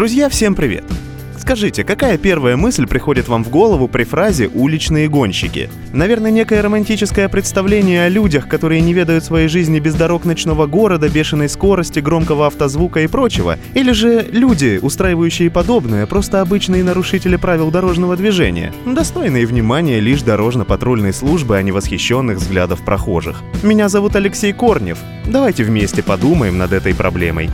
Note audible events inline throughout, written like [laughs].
Друзья, всем привет! Скажите, какая первая мысль приходит вам в голову при фразе «уличные гонщики»? Наверное, некое романтическое представление о людях, которые не ведают своей жизни без дорог ночного города, бешеной скорости, громкого автозвука и прочего? Или же люди, устраивающие подобное, просто обычные нарушители правил дорожного движения, достойные внимания лишь дорожно-патрульной службы, а не восхищенных взглядов прохожих? Меня зовут Алексей Корнев. Давайте вместе подумаем над этой проблемой.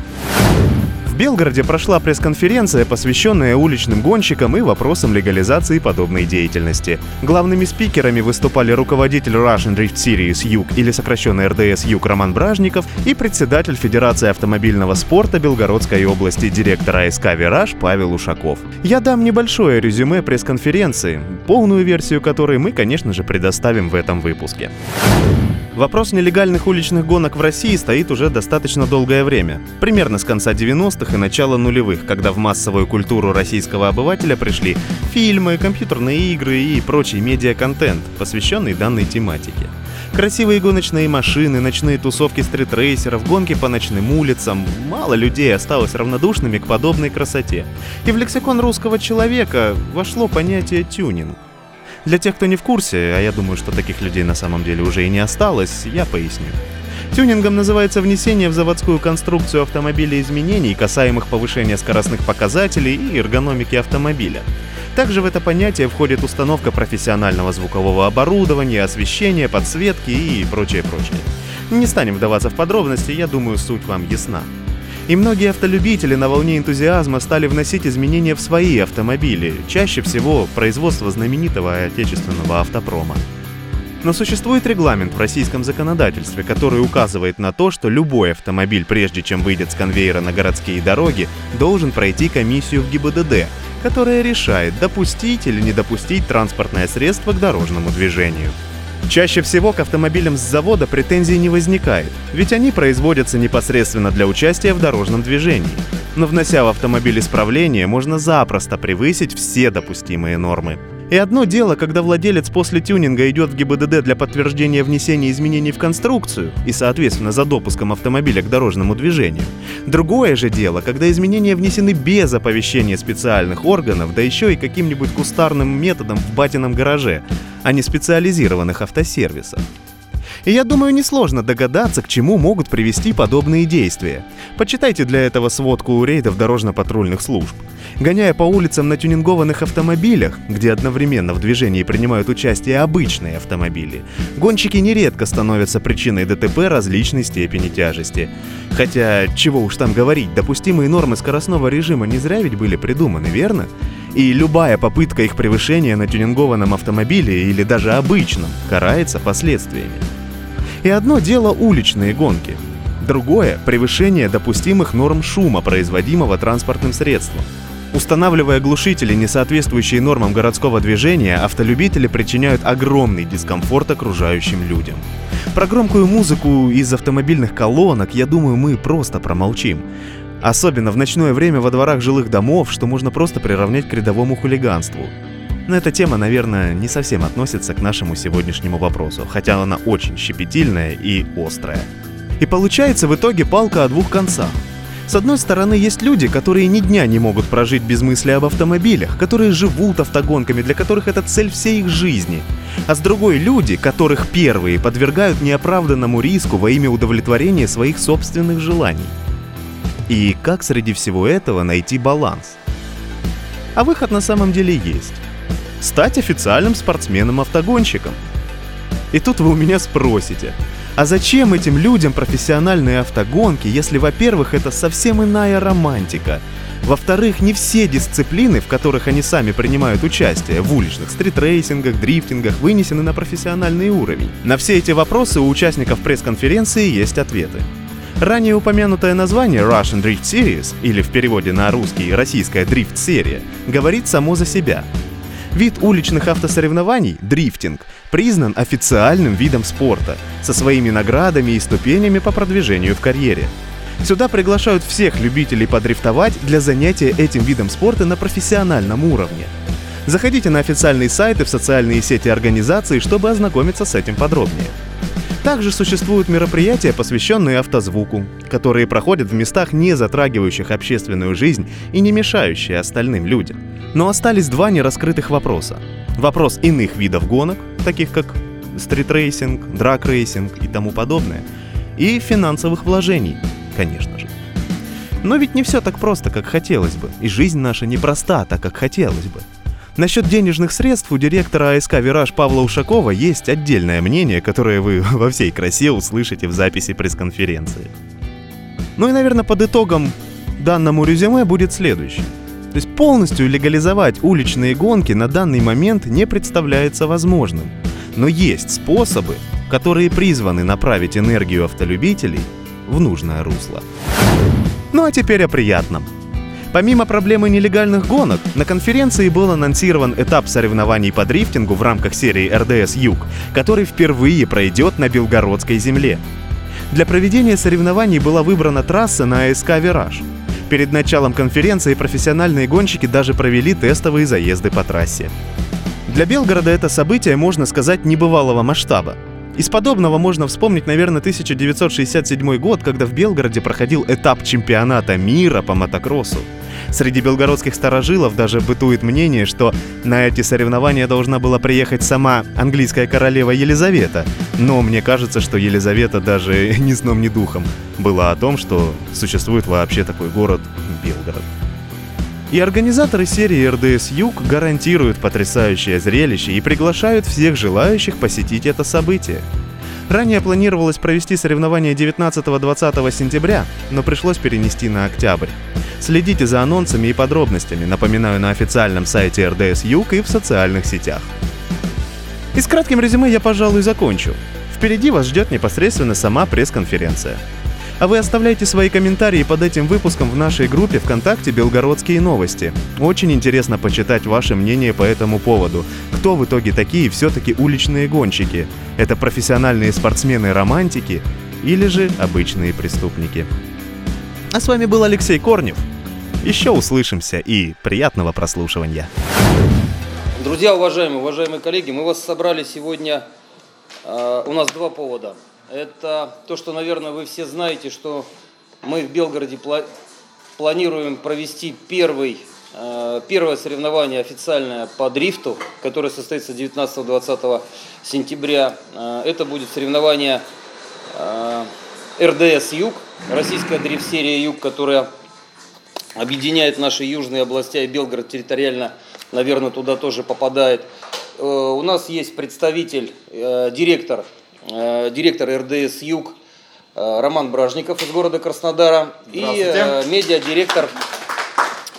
В Белгороде прошла пресс-конференция, посвященная уличным гонщикам и вопросам легализации подобной деятельности. Главными спикерами выступали руководитель Russian Drift Series Юг или сокращенно РДС Юг Роман Бражников и председатель Федерации автомобильного спорта Белгородской области директор АСК «Вираж» Павел Ушаков. Я дам небольшое резюме пресс-конференции, полную версию которой мы, конечно же, предоставим в этом выпуске. Вопрос нелегальных уличных гонок в России стоит уже достаточно долгое время. Примерно с конца 90-х и начала нулевых, когда в массовую культуру российского обывателя пришли фильмы, компьютерные игры и прочий медиа-контент, посвященный данной тематике. Красивые гоночные машины, ночные тусовки стритрейсеров, гонки по ночным улицам. Мало людей осталось равнодушными к подобной красоте. И в лексикон русского человека вошло понятие тюнинг. Для тех, кто не в курсе, а я думаю, что таких людей на самом деле уже и не осталось, я поясню. Тюнингом называется внесение в заводскую конструкцию автомобиля изменений, касаемых повышения скоростных показателей и эргономики автомобиля. Также в это понятие входит установка профессионального звукового оборудования, освещения, подсветки и прочее-прочее. Не станем вдаваться в подробности, я думаю, суть вам ясна. И многие автолюбители на волне энтузиазма стали вносить изменения в свои автомобили, чаще всего производство знаменитого отечественного автопрома. Но существует регламент в российском законодательстве, который указывает на то, что любой автомобиль, прежде чем выйдет с конвейера на городские дороги, должен пройти комиссию в ГИБДД, которая решает, допустить или не допустить транспортное средство к дорожному движению. Чаще всего к автомобилям с завода претензий не возникает, ведь они производятся непосредственно для участия в дорожном движении. Но внося в автомобиль исправление, можно запросто превысить все допустимые нормы. И одно дело, когда владелец после тюнинга идет в ГИБДД для подтверждения внесения изменений в конструкцию и, соответственно, за допуском автомобиля к дорожному движению. Другое же дело, когда изменения внесены без оповещения специальных органов, да еще и каким-нибудь кустарным методом в батином гараже, а не специализированных автосервисов. И я думаю, несложно догадаться, к чему могут привести подобные действия. Почитайте для этого сводку у рейдов дорожно-патрульных служб. Гоняя по улицам на тюнингованных автомобилях, где одновременно в движении принимают участие обычные автомобили, гонщики нередко становятся причиной ДТП различной степени тяжести. Хотя, чего уж там говорить, допустимые нормы скоростного режима не зря ведь были придуманы, верно? И любая попытка их превышения на тюнингованном автомобиле или даже обычном карается последствиями. И одно дело уличные гонки, другое — превышение допустимых норм шума, производимого транспортным средством. Устанавливая глушители, не соответствующие нормам городского движения, автолюбители причиняют огромный дискомфорт окружающим людям. Про громкую музыку из автомобильных колонок, я думаю, мы просто промолчим. Особенно в ночное время во дворах жилых домов, что можно просто приравнять к рядовому хулиганству. Но эта тема, наверное, не совсем относится к нашему сегодняшнему вопросу, хотя она очень щепетильная и острая. И получается в итоге палка о двух концах. С одной стороны, есть люди, которые ни дня не могут прожить без мысли об автомобилях, которые живут автогонками, для которых это цель всей их жизни. А с другой люди, которых первые подвергают неоправданному риску во имя удовлетворения своих собственных желаний. И как среди всего этого найти баланс? А выход на самом деле есть стать официальным спортсменом-автогонщиком. И тут вы у меня спросите, а зачем этим людям профессиональные автогонки, если, во-первых, это совсем иная романтика, во-вторых, не все дисциплины, в которых они сами принимают участие, в уличных стритрейсингах, дрифтингах, вынесены на профессиональный уровень. На все эти вопросы у участников пресс-конференции есть ответы. Ранее упомянутое название Russian Drift Series, или в переводе на русский «Российская дрифт-серия», говорит само за себя – Вид уличных автосоревнований, дрифтинг, признан официальным видом спорта, со своими наградами и ступенями по продвижению в карьере. Сюда приглашают всех любителей подрифтовать для занятия этим видом спорта на профессиональном уровне. Заходите на официальные сайты в социальные сети организации, чтобы ознакомиться с этим подробнее. Также существуют мероприятия, посвященные автозвуку, которые проходят в местах, не затрагивающих общественную жизнь и не мешающие остальным людям. Но остались два нераскрытых вопроса. Вопрос иных видов гонок, таких как стритрейсинг, драг-рейсинг и тому подобное, и финансовых вложений, конечно же. Но ведь не все так просто, как хотелось бы, и жизнь наша непроста так, как хотелось бы. Насчет денежных средств у директора АСК «Вираж» Павла Ушакова есть отдельное мнение, которое вы [laughs] во всей красе услышите в записи пресс-конференции. Ну и, наверное, под итогом данному резюме будет следующее. То есть полностью легализовать уличные гонки на данный момент не представляется возможным. Но есть способы, которые призваны направить энергию автолюбителей в нужное русло. Ну а теперь о приятном. Помимо проблемы нелегальных гонок, на конференции был анонсирован этап соревнований по дрифтингу в рамках серии РДС Юг, который впервые пройдет на Белгородской земле. Для проведения соревнований была выбрана трасса на АСК «Вираж», Перед началом конференции профессиональные гонщики даже провели тестовые заезды по трассе. Для Белгорода это событие, можно сказать, небывалого масштаба. Из подобного можно вспомнить, наверное, 1967 год, когда в Белгороде проходил этап чемпионата мира по мотокроссу. Среди белгородских старожилов даже бытует мнение, что на эти соревнования должна была приехать сама английская королева Елизавета. Но мне кажется, что Елизавета даже [laughs] ни сном, ни духом была о том, что существует вообще такой город Белгород. И организаторы серии РДС Юг гарантируют потрясающее зрелище и приглашают всех желающих посетить это событие. Ранее планировалось провести соревнования 19-20 сентября, но пришлось перенести на октябрь. Следите за анонсами и подробностями, напоминаю, на официальном сайте РДС Юг и в социальных сетях. И с кратким резюме я, пожалуй, закончу. Впереди вас ждет непосредственно сама пресс-конференция. А вы оставляйте свои комментарии под этим выпуском в нашей группе ВКонтакте «Белгородские новости». Очень интересно почитать ваше мнение по этому поводу. Кто в итоге такие все-таки уличные гонщики? Это профессиональные спортсмены-романтики или же обычные преступники? А с вами был Алексей Корнев. Еще услышимся и приятного прослушивания. Друзья, уважаемые, уважаемые коллеги, мы вас собрали сегодня. Э, у нас два повода. Это то, что, наверное, вы все знаете, что мы в Белгороде планируем провести первый, э, первое соревнование официальное по дрифту, которое состоится 19-20 сентября. Э, это будет соревнование э, РДС Юг, российская дрифт-серия Юг, которая объединяет наши южные области, и Белгород территориально, наверное, туда тоже попадает. У нас есть представитель, директор директор РДС Юг э, Роман Бражников из города Краснодара и э, медиадиректор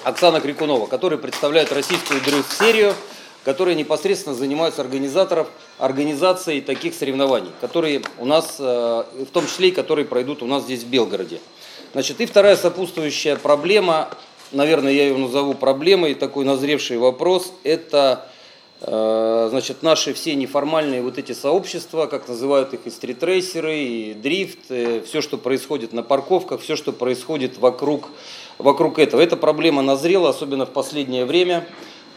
Оксана Крикунова, которые представляют российскую дрифт-серию, которые непосредственно занимаются организаторов, организацией таких соревнований, которые у нас, в том числе и которые пройдут у нас здесь в Белгороде. Значит, и вторая сопутствующая проблема, наверное, я ее назову проблемой, такой назревший вопрос, это Э, значит, наши все неформальные вот эти сообщества, как называют их и стритрейсеры, и дрифт, и все, что происходит на парковках, все, что происходит вокруг, вокруг этого. Эта проблема назрела, особенно в последнее время,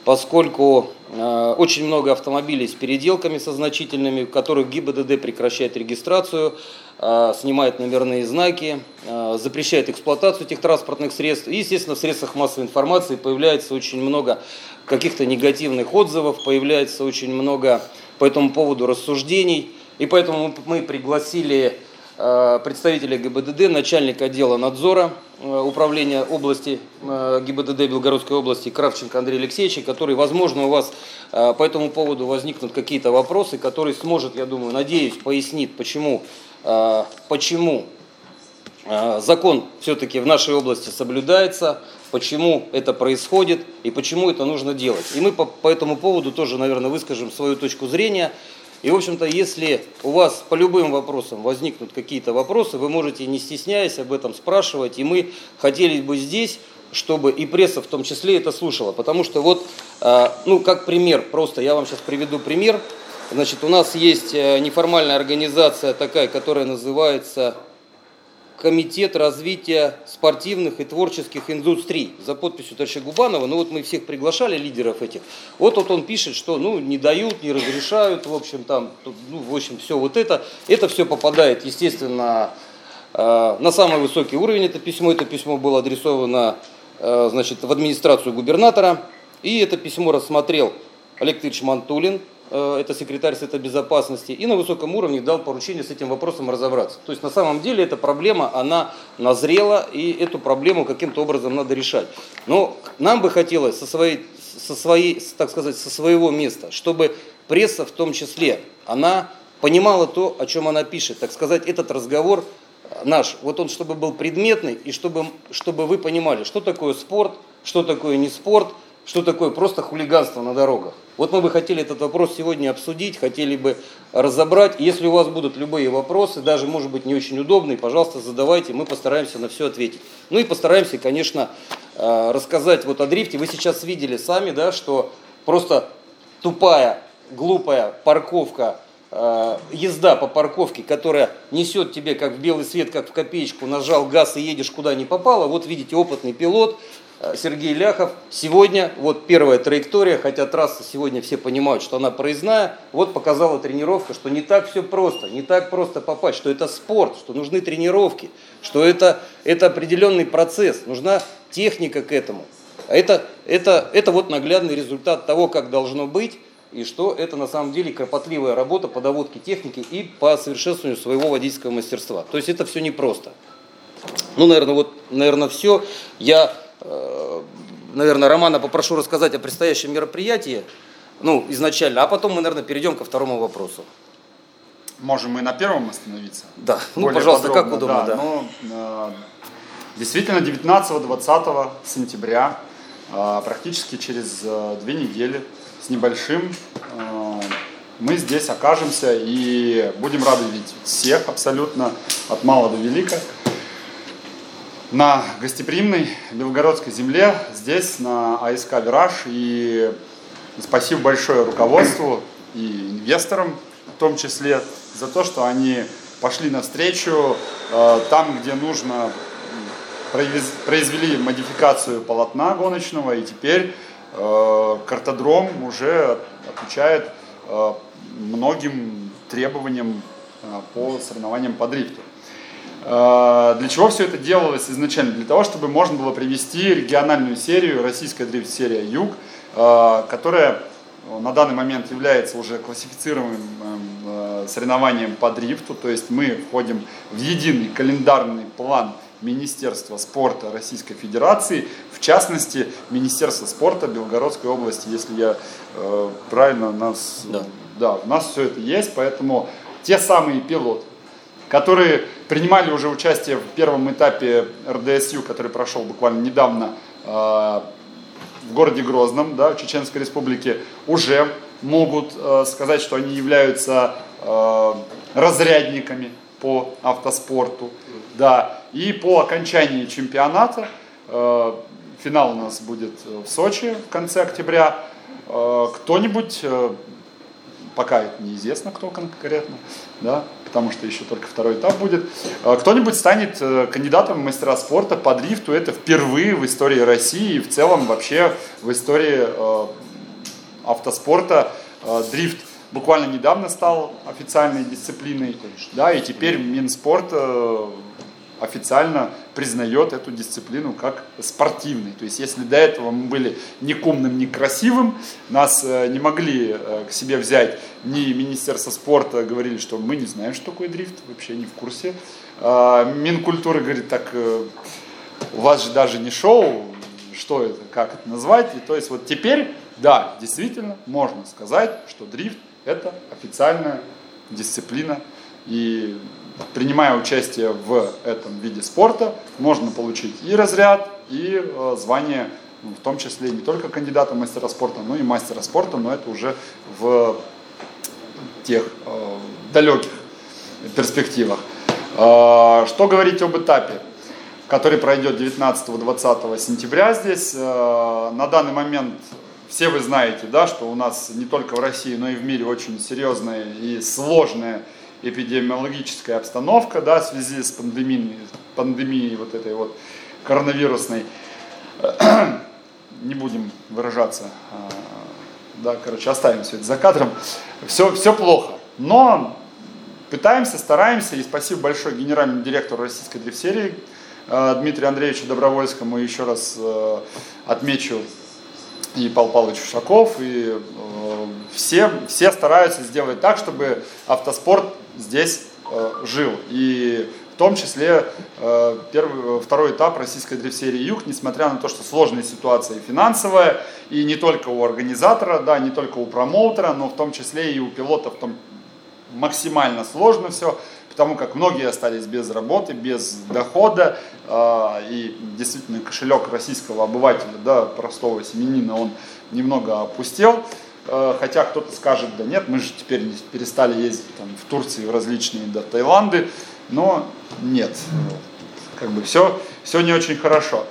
поскольку э, очень много автомобилей с переделками со значительными, в которых ГИБДД прекращает регистрацию, э, снимает номерные знаки, э, запрещает эксплуатацию этих транспортных средств. И, естественно, в средствах массовой информации появляется очень много каких-то негативных отзывов, появляется очень много по этому поводу рассуждений. И поэтому мы пригласили представителя ГИБДД, начальника отдела надзора э, управления области э, ГИБДД Белгородской области Кравченко Андрей Алексеевич, который, возможно, у вас по этому поводу возникнут какие-то вопросы, который сможет, я думаю, надеюсь, пояснит, почему, почему закон все-таки в нашей области соблюдается, почему это происходит и почему это нужно делать. И мы по, по этому поводу тоже, наверное, выскажем свою точку зрения. И, в общем-то, если у вас по любым вопросам возникнут какие-то вопросы, вы можете, не стесняясь, об этом спрашивать. И мы хотели бы здесь чтобы и пресса в том числе это слушала. Потому что вот, а, ну, как пример, просто я вам сейчас приведу пример. Значит, у нас есть э, неформальная организация такая, которая называется Комитет развития спортивных и творческих индустрий за подписью товарища Губанова. Ну вот мы всех приглашали, лидеров этих. Вот, вот он пишет, что ну не дают, не разрешают, в общем там, ну в общем все вот это. Это все попадает, естественно, э, на самый высокий уровень это письмо. Это письмо было адресовано э, значит, в администрацию губернатора. И это письмо рассмотрел Олег Тыч Мантулин, это секретарь Совета Безопасности, и на высоком уровне дал поручение с этим вопросом разобраться. То есть на самом деле эта проблема, она назрела, и эту проблему каким-то образом надо решать. Но нам бы хотелось со своей, со своей, так сказать, со своего места, чтобы пресса в том числе, она понимала то, о чем она пишет. Так сказать, этот разговор наш, вот он чтобы был предметный, и чтобы, чтобы вы понимали, что такое спорт, что такое не спорт, что такое просто хулиганство на дорогах. Вот мы бы хотели этот вопрос сегодня обсудить, хотели бы разобрать. Если у вас будут любые вопросы, даже, может быть, не очень удобные, пожалуйста, задавайте, мы постараемся на все ответить. Ну и постараемся, конечно, э, рассказать вот о дрифте. Вы сейчас видели сами, да, что просто тупая, глупая парковка, э, езда по парковке, которая несет тебе как в белый свет, как в копеечку, нажал газ и едешь куда не попало. Вот видите, опытный пилот, Сергей Ляхов. Сегодня, вот первая траектория, хотя трасса сегодня все понимают, что она проездная, вот показала тренировка, что не так все просто, не так просто попасть, что это спорт, что нужны тренировки, что это, это определенный процесс, нужна техника к этому. А это, это, это вот наглядный результат того, как должно быть, и что это на самом деле кропотливая работа по доводке техники и по совершенствованию своего водительского мастерства. То есть это все непросто. Ну, наверное, вот, наверное, все. Я Э, наверное, Романа попрошу рассказать о предстоящем мероприятии, ну, изначально, а потом мы, наверное, перейдем ко второму вопросу. Можем мы на первом остановиться? Да, ну, пожалуйста, подробно, как удобно, да. да. Ну, э, действительно, 19-20 сентября, э, практически через э, две недели с небольшим, э, мы здесь окажемся и будем рады видеть всех абсолютно, от мала до велика на гостеприимной Белгородской земле, здесь, на АСК «Вираж». И спасибо большое руководству и инвесторам в том числе за то, что они пошли навстречу э, там, где нужно, произвели модификацию полотна гоночного, и теперь э, картодром уже отвечает э, многим требованиям по соревнованиям по дрифту. Э, для чего все это делалось изначально? Для того, чтобы можно было привести региональную серию, российская дрифт-серия «Юг», э, которая на данный момент является уже классифицируемым э, соревнованием по дрифту, то есть мы входим в единый календарный план Министерства спорта Российской Федерации, в частности, Министерство спорта Белгородской области, если я э, правильно нас... Да. да, у нас все это есть, поэтому те самые пилоты, которые принимали уже участие в первом этапе РДСЮ, который прошел буквально недавно э, в городе Грозном, да, в Чеченской Республике, уже могут э, сказать, что они являются э, разрядниками по автоспорту. Да. И по окончании чемпионата, финал у нас будет в Сочи в конце октября, кто-нибудь, пока неизвестно, кто конкретно, да, потому что еще только второй этап будет. А, кто-нибудь станет э, кандидатом в мастера спорта по дрифту. Это впервые в истории России и в целом вообще в истории э, автоспорта. Э, дрифт буквально недавно стал официальной дисциплиной. Да, и теперь Минспорт официально признает эту дисциплину как спортивной. То есть если до этого мы были ни кумным, ни красивым, нас э, не могли э, к себе взять ни Министерство спорта, говорили, что мы не знаем, что такое дрифт, вообще не в курсе. А, Минкультура говорит, так э, у вас же даже не шоу, что это, как это назвать. И то есть вот теперь, да, действительно, можно сказать, что дрифт это официальная дисциплина. И принимая участие в этом виде спорта, можно получить и разряд, и э, звание, в том числе не только кандидата мастера спорта, но и мастера спорта, но это уже в тех э, далеких перспективах. Э, что говорить об этапе, который пройдет 19-20 сентября здесь? На данный момент все вы знаете, да, что у нас не только в России, но и в мире очень серьезная и сложная эпидемиологическая обстановка, да, в связи с пандемией, пандемией вот этой вот коронавирусной. Не будем выражаться, а, да, короче, оставим все это за кадром. Все, все плохо. Но пытаемся, стараемся, и спасибо большое генеральному директору российской дрифт-серии э, Дмитрию Андреевичу Добровольскому, еще раз э, отмечу и Павел Павлович Ушаков, и э, все, все стараются сделать так, чтобы автоспорт здесь жил. И в том числе первый, второй этап российской дрифт-серии «Юг», несмотря на то, что сложная ситуация и финансовая, и не только у организатора, да, не только у промоутера, но в том числе и у пилотов, в том максимально сложно все, потому как многие остались без работы, без дохода, э, и действительно кошелек российского обывателя, да, простого семенина, он немного опустел. Э, хотя кто-то скажет, да нет, мы же теперь перестали ездить там, в Турции, в различные да, Таиланды, но нет, как бы все, все не очень хорошо.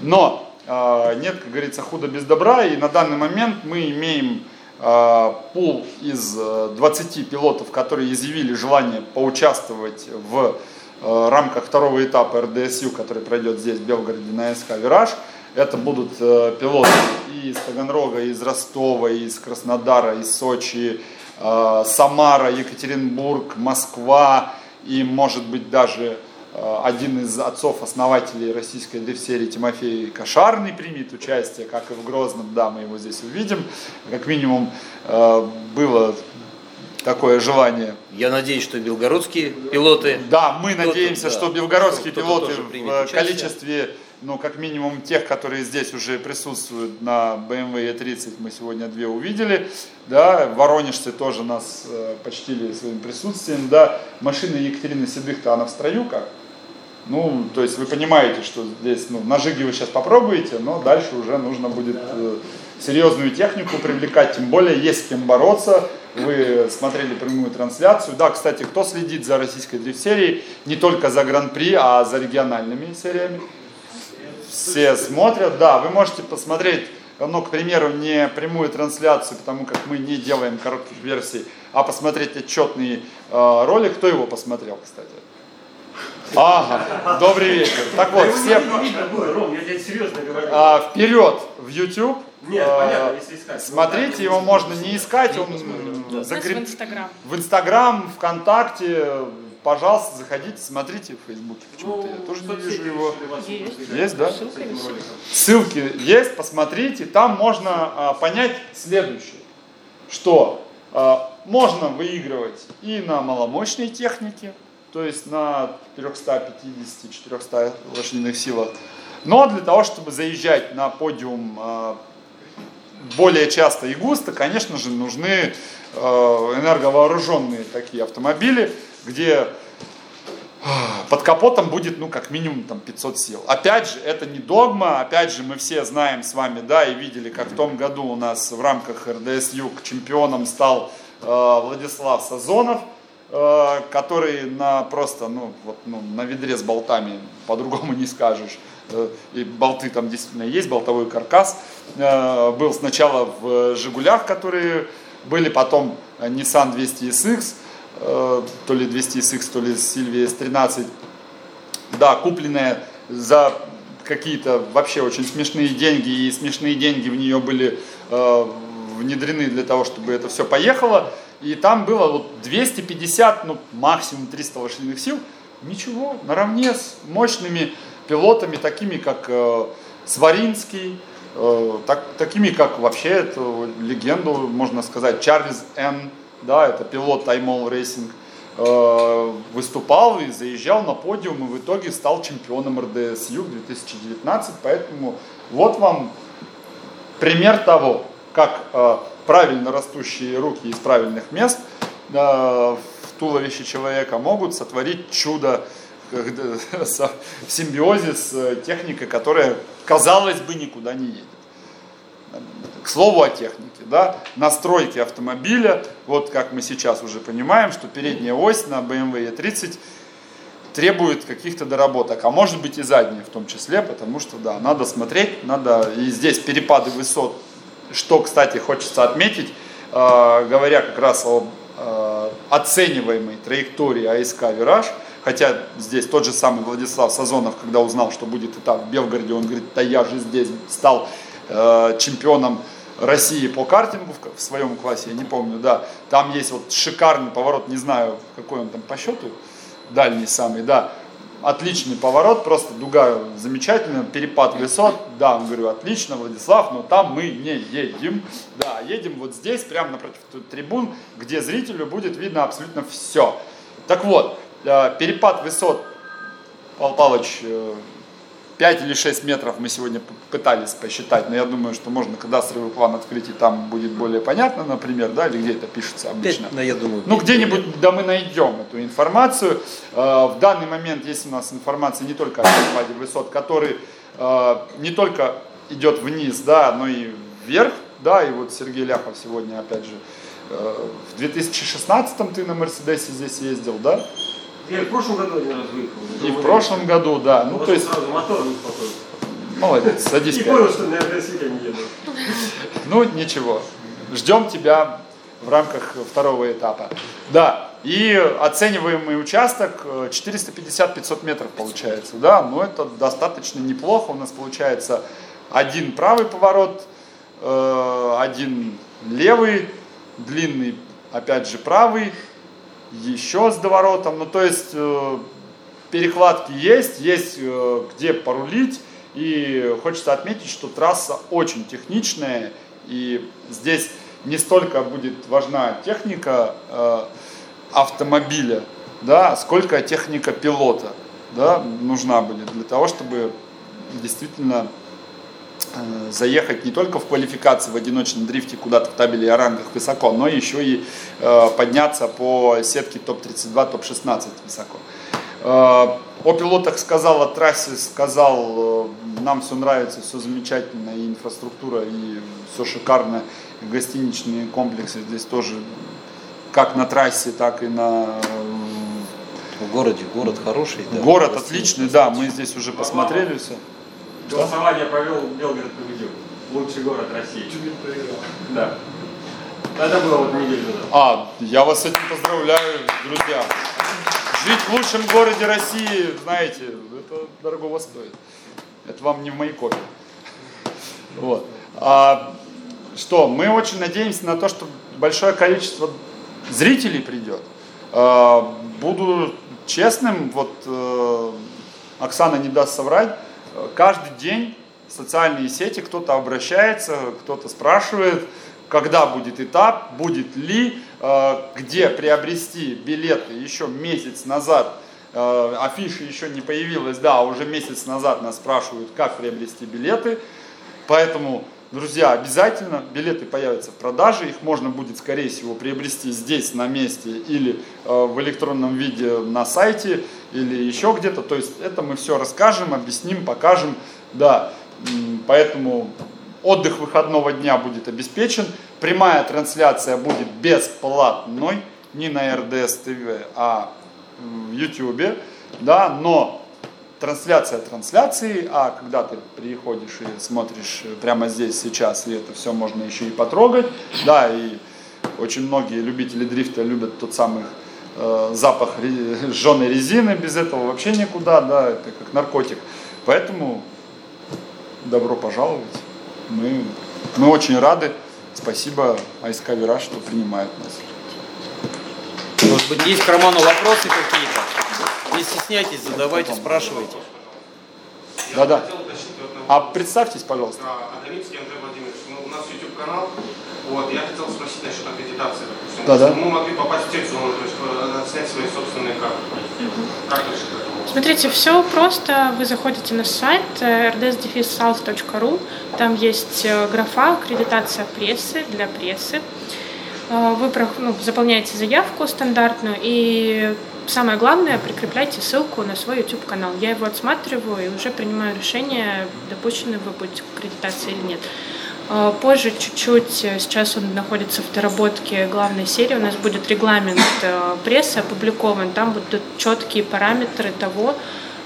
Но э, нет, как говорится, худо без добра, и на данный момент мы имеем Э, пул из 20 э, пилотов, которые изъявили желание поучаствовать в рамках второго этапа РДСЮ, который пройдет здесь, в Белгороде, на СК «Вираж». Это будут пилоты и из Таганрога, и из Ростова, и из Краснодара, из Сочи, Самара, Екатеринбург, Москва и, может быть, даже Э, один из отцов-основателей российской дрифт-серии Тимофей Кошарный примет участие, как и в Грозном, да, мы его здесь увидим. Как минимум э, было такое желание. Я надеюсь, что белгородские пилоты... Да, мы надеемся, да, что белгородские кто пилоты в количестве, ну, как минимум тех, которые здесь уже присутствуют на BMW E30, мы сегодня две увидели, да, воронежцы тоже нас э, почтили своим присутствием, да, машина Екатерины Седых-то она в строю как? Ну, то есть вы понимаете, что здесь, ну, на жиге вы сейчас попробуете, но дальше уже нужно будет э, серьезную технику привлекать, тем более есть с кем бороться. Вы смотрели прямую трансляцию. Да, кстати, кто следит за российской дрифт-серией, не только за Гран-при, а за региональными сериями? Все смотрят, да, вы можете посмотреть ну, к примеру, не прямую трансляцию, потому как мы не делаем коротких версий, а посмотреть отчетный э, ролик. Кто его посмотрел, кстати? Ага, добрый вечер. Так вот, все... Ром, я тебе серьезно говорю. А, вперед в YouTube. Нет, а, понятно, если искать. Смотрите, его можно не искать, он закреп... в Инстаграм. В Инстаграм, ВКонтакте, пожалуйста, заходите, смотрите в Фейсбуке. Почему-то я тоже не вижу его. Есть, есть да? Ссылки есть, посмотрите. Там можно а, понять следующее, что а, можно выигрывать и на маломощной технике, то есть на 350-400 лошадиных силах. Но для того, чтобы заезжать на подиум э, более часто и густо, конечно же, нужны э, энерговооруженные такие автомобили, где э, под капотом будет, ну, как минимум, там, 500 сил. Опять же, это не догма, опять же, мы все знаем с вами, да, и видели, как в том году у нас в рамках РДС Юг чемпионом стал э, Владислав Сазонов – Э, который на просто, ну, вот, ну, на ведре с болтами, по-другому не скажешь. Э, и болты там действительно есть, болтовой каркас. Э, был сначала в Жигулях, которые были, потом Nissan 200SX, то ли 200SX, то ли Silvia S13. Да, купленная за какие-то вообще очень смешные деньги, и смешные деньги в нее были внедрены для того, чтобы это все поехало и там было вот 250, ну максимум 300 лошадиных сил, ничего, наравне с мощными пилотами, такими как э, Сваринский, э, так, такими как вообще эту легенду, можно сказать, Чарльз Н., да, это пилот Таймол Рейсинг, э, выступал и заезжал на подиум и в итоге стал чемпионом РДС Юг 2019, поэтому вот вам пример того, как э, правильно растущие руки из правильных мест э, в туловище человека могут сотворить чудо [laughs] в симбиозе с техникой, которая, казалось бы, никуда не едет. К слову о технике, да, настройки автомобиля, вот как мы сейчас уже понимаем, что передняя ось на BMW E30 требует каких-то доработок, а может быть и задняя в том числе, потому что, да, надо смотреть, надо, и здесь перепады высот что, кстати, хочется отметить, э, говоря как раз о э, оцениваемой траектории АСК «Вираж», хотя здесь тот же самый Владислав Сазонов, когда узнал, что будет этап в Белгороде, он говорит, да я же здесь стал чемпионом России по картингу в, своем классе, я не помню, да, там есть вот шикарный поворот, не знаю, какой он там по счету, дальний самый, да, отличный поворот, просто дуга замечательная, перепад высот, да, говорю, отлично, Владислав, но там мы не едем, да, едем вот здесь, прямо напротив трибун, где зрителю будет видно абсолютно все. Так вот, э, перепад высот, Павел Павлович, э, 5 или 6 метров мы сегодня пытались посчитать, но я думаю, что можно кадастровый план открыть, и там будет более понятно, например, да, или где это пишется обычно. 5, ну, я думаю, ну, где-нибудь, да, мы найдем эту информацию. Э, в данный момент есть у нас информация не только о перепаде высот, который э, не только идет вниз, да, но и вверх, да, и вот Сергей Ляхов сегодня, опять же, э, в 2016 ты на Мерседесе здесь ездил, да? Я в прошлом году один раз выехал. И в прошлом году, да. Ну, ну то есть... сразу мотор не. Молодец, садись. [laughs] И понял, что на я не еду. [laughs] Ну, ничего. Ждем тебя в рамках второго этапа. Да, и оцениваемый участок 450-500 метров получается, да, но это достаточно неплохо. У нас получается один правый поворот, э, один левый, длинный, опять же, правый, еще с доворотом. Ну, то есть э, перекладки есть, есть э, где порулить. И хочется отметить, что трасса очень техничная. И здесь не столько будет важна техника э, автомобиля, да, сколько техника пилота да, нужна будет для того, чтобы действительно заехать не только в квалификации в одиночном дрифте куда-то в табеле о рангах высоко, но еще и э, подняться по сетке топ-32, топ-16 высоко. Э, о пилотах сказал, о трассе сказал, нам все нравится, все замечательно, и инфраструктура, и все шикарно, и гостиничные комплексы здесь тоже, как на трассе, так и на в городе, город хороший. Да, город отличный, да, мы здесь уже посмотрели все. Голосование провел, Белгород победил. Лучший город России. Чуть не проиграл. Да. Это было вот неделю назад. А, я вас с этим поздравляю, друзья. Жить в лучшем городе России, знаете, это дорого стоит. Это вам не в Майкопе. Вот. А, что, мы очень надеемся на то, что большое количество зрителей придет. А, буду честным, вот э, Оксана не даст соврать, каждый день в социальные сети кто-то обращается, кто-то спрашивает, когда будет этап, будет ли, э, где приобрести билеты еще месяц назад, э, афиши еще не появилась, да, уже месяц назад нас спрашивают, как приобрести билеты, поэтому, друзья, обязательно билеты появятся в продаже, их можно будет, скорее всего, приобрести здесь, на месте, или э, в электронном виде на сайте, или еще где-то. То есть это мы все расскажем, объясним, покажем. Да, поэтому отдых выходного дня будет обеспечен. Прямая трансляция будет бесплатной, не на РДС ТВ, а в YouTube. Да, но трансляция трансляции, а когда ты приходишь и смотришь прямо здесь сейчас, и это все можно еще и потрогать, да, и очень многие любители дрифта любят тот самый Э, запах жженой резины, без этого вообще никуда, да, это как наркотик. Поэтому добро пожаловать. Мы, мы очень рады. Спасибо АСК Вираж, что принимает нас. Может быть, есть к Роману вопросы какие-то? Не стесняйтесь, задавайте, спрашивайте. Да-да. А представьтесь, пожалуйста. Адамицкий Андрей Владимирович. Ну, у нас YouTube канал. Вот, я хотел спросить насчет аккредитации, допустим. Да, да. Мы могли попасть в секцию, то есть э, снять свои собственные карты. Как решить это? Смотрите, все просто. Вы заходите на сайт э, rds-south.ru. Там есть э, графа аккредитация прессы для прессы. Вы ну, заполняете заявку стандартную и самое главное, прикрепляйте ссылку на свой YouTube канал. Я его отсматриваю и уже принимаю решение, допущены вы будете к аккредитации или нет. А, позже чуть-чуть, э, сейчас он находится в доработке главной серии, у нас будет регламент э, прессы опубликован, там будут четкие параметры того,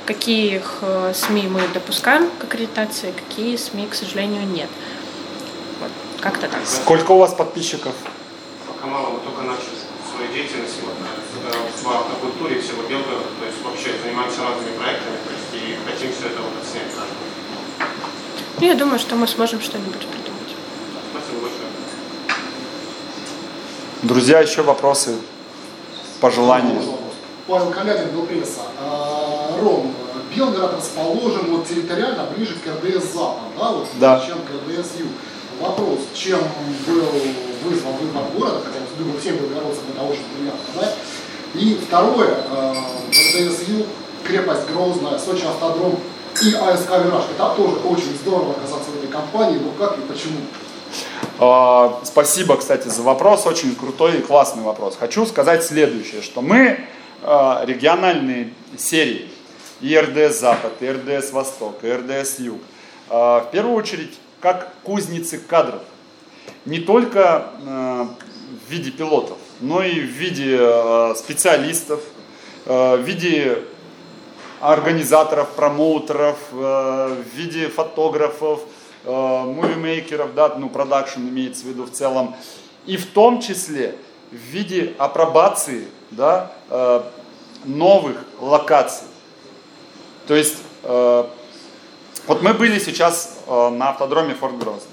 какие э, СМИ мы допускаем к аккредитации, какие СМИ, к сожалению, нет. Вот, как-то так. Сколько у вас подписчиков? Пока мало, мы только начали свои свою деятельность вот, э, в автокультуре всего Белгорода. То есть вообще занимаемся разными проектами то есть, и хотим все это вот отснять. Да. Ну, я думаю, что мы сможем что-нибудь придумать. Спасибо большое. Друзья, еще вопросы, пожелания? Павел Калядин, Белпресса. Ром, Белгород расположен вот территориально ближе к РДС Запад, да, вот, Да. чем к РДС Юг. Вопрос, чем был вызван выбор города, хотя бы думаю, всем белгородцам это очень приятно, да? И второе, э, РДС Юг, крепость Грозная, Сочи автодром и АСК Вираж. Это тоже очень здорово оказаться в этой компании, но как и почему? А, Спасибо, кстати, за вопрос. Очень крутой и классный вопрос. Хочу сказать следующее, что мы а, региональные серии и РДС Запад, и РДС Восток, и РДС Юг, а, в первую очередь как кузницы кадров. Не только в виде пилотов, но и в виде а, специалистов, а, в виде организаторов, промоутеров, э, в виде фотографов, э, мувимейкеров, да, ну, продакшн имеется в виду в целом, и в том числе в виде апробации, да, э, новых локаций. То есть, э, вот мы были сейчас э, на автодроме Форт Грозный.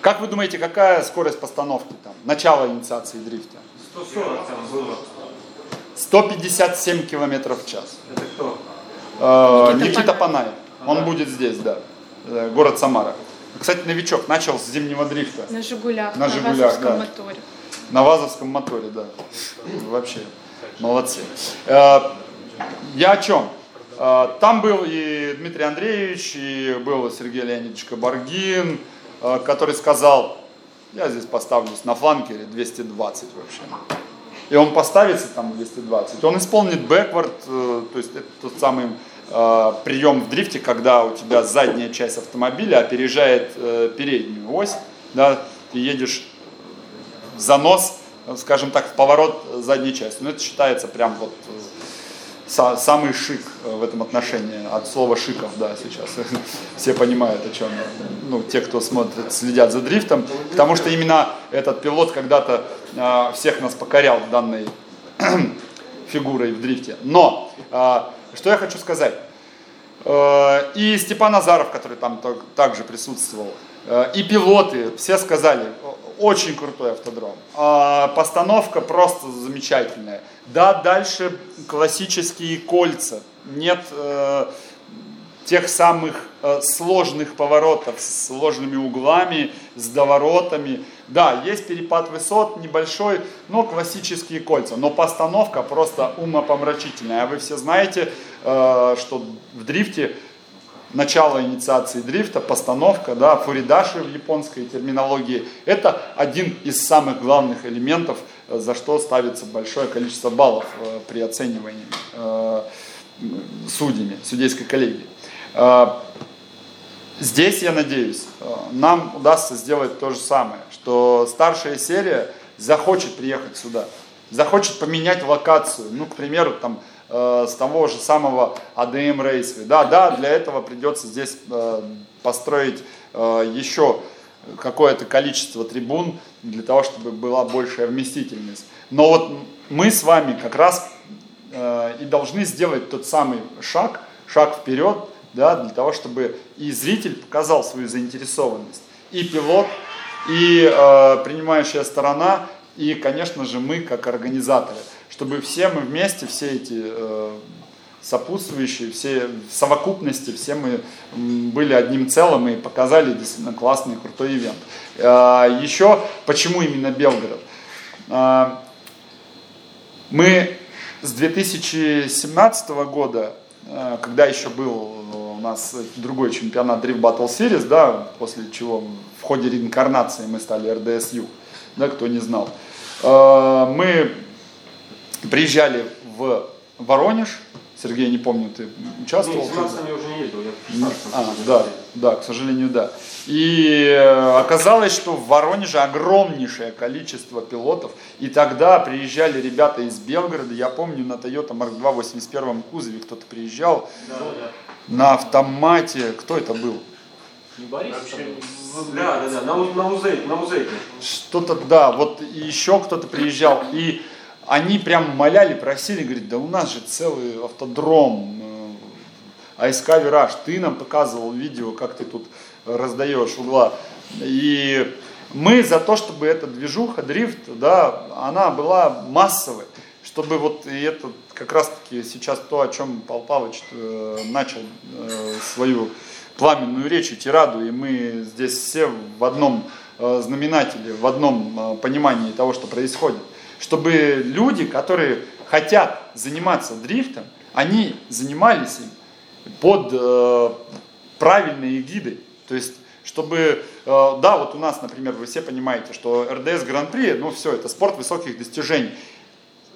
Как вы думаете, какая скорость постановки там, начало инициации дрифта? 140 там было. 157 километров в час. Это кто? Э, Никита Никита Панаев. Панаев. Он будет здесь, да. Э, Город Самара. Кстати, новичок, начал с зимнего дрифта. На «Жигулях», На на, «Жигулях», газовском да. моторе. На ВАЗовском моторе, да. Вообще, молодцы. Э, Я о чем? Э, Там был и Дмитрий Андреевич, и был Сергей Леонидович Кабаргин, э, который сказал, я здесь поставлюсь на фланкере 220 вообще. И он поставится там 220, он исполнит бэквард, э, то есть это тот самый э, прием в дрифте, когда у тебя задняя часть автомобиля опережает э, переднюю ось, да, ты едешь в занос, э, скажем так, в поворот задней части. Ну, это считается прям вот э, самый шик э, в этом отношении. От слова шиков, да, сейчас [laughs] все понимают, о чем. Ну, те, кто смотрит, следят за дрифтом. Потому что именно этот пилот когда-то э, всех нас покорял данной [clears throat] фигурой в дрифте. Но, э, что я хочу сказать. Э, И Степан Азаров, который там так- также присутствовал, э, и пилоты, все сказали, «О- очень крутой автодром. А Постановка просто замечательная. Да, дальше классические кольца. Нет э, тех самых э, сложных поворотов с сложными углами, с доворотами. Да, есть перепад высот небольшой, но классические кольца. Но постановка просто умопомрачительная. А вы все знаете, э, что в дрифте начало инициации дрифта, постановка, да, фуридаши в японской терминологии, это один из самых главных элементов, э, за что ставится большое количество баллов э, при оценивании э, судьями, судейской коллегии. Здесь, я надеюсь, нам удастся сделать то же самое, что старшая серия захочет приехать сюда, захочет поменять локацию, ну, к примеру, там, э, с того же самого ADM Raceway. Да, да, для этого придется здесь э, построить э, еще какое-то количество трибун для того, чтобы была большая вместительность. Но вот мы с вами как раз и должны сделать тот самый шаг, шаг вперед, да, для того, чтобы и зритель показал свою заинтересованность, и пилот, и э, принимающая сторона, и, конечно же, мы как организаторы, чтобы все мы вместе, все эти э, сопутствующие, все в совокупности, все мы были одним целым и показали действительно классный, крутой ивент. Э, еще, почему именно Белгород? Э, мы с 2017 года, э, когда еще был у нас другой чемпионат Drift Battle Series, да, после чего в ходе реинкарнации мы стали Юг, да, кто не знал, э, мы приезжали в Воронеж, Сергей, не помню, ты участвовал? Ну, 17 я уже не ездил, я в 16 А, да, да, к сожалению, да. И э, оказалось, что в Воронеже огромнейшее количество пилотов. И тогда приезжали ребята из Белгорода. Я помню, на Toyota Mark II в 81 кузове кто-то приезжал на автомате. Кто это был? Да, да, да, на, на музейке. Что-то, да, вот еще кто-то приезжал. И они прям моляли, просили, говорит, да у нас же целый автодром, э, АСК Вираж, ты нам показывал видео, как ты тут раздаешь угла. И мы за то, чтобы эта движуха, дрифт, да, она была массовой, чтобы вот и это как раз таки сейчас то, о чем Павел Павлович э, начал э, свою пламенную речь и тираду, и мы здесь все в одном знаменателе, в одном понимании того, что происходит. Чтобы люди, которые хотят заниматься дрифтом, они занимались им под э, правильной эгидой. То есть чтобы, э, да, вот у нас, например, вы все понимаете, что РДС Гран-при, ну все, это спорт высоких достижений.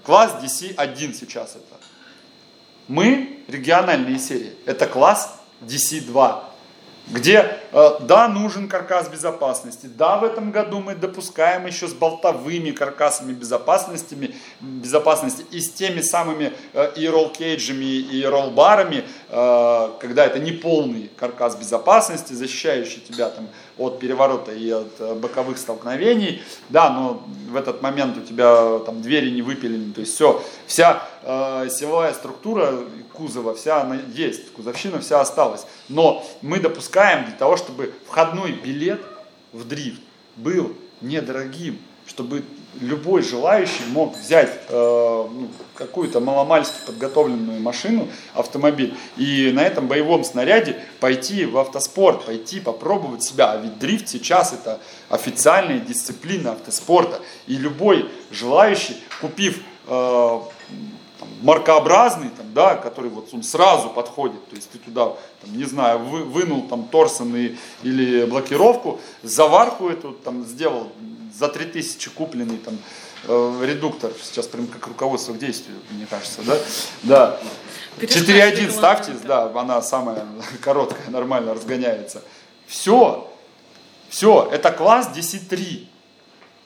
Класс DC-1 сейчас это. Мы, региональные серии, это класс DC-2 где, э, да, нужен каркас безопасности, да, в этом году мы допускаем еще с болтовыми каркасами безопасности, безопасности и с теми самыми э, и ролл-кейджами, и ролл-барами, э, когда это не полный каркас безопасности, защищающий тебя там от переворота и от боковых столкновений, да, но в этот момент у тебя там двери не выпилены, то есть все, вся силовая структура кузова, вся она есть, кузовщина вся осталась. Но мы допускаем для того, чтобы входной билет в дрифт был недорогим, чтобы любой желающий мог взять э, ну, какую-то маломальски подготовленную машину, автомобиль, и на этом боевом снаряде пойти в автоспорт, пойти попробовать себя. А ведь дрифт сейчас это официальная дисциплина автоспорта. И любой желающий, купив э, маркообразный, там, да, который вот он сразу подходит, то есть ты туда, там, не знаю, вы, вынул там торсон и, или блокировку, заварку эту там сделал за 3000 купленный там э, редуктор, сейчас прям как руководство к действию, мне кажется, да, да. 4.1 ставьте, да, она самая [laughs] короткая, нормально разгоняется. Все, все, это класс 10.3.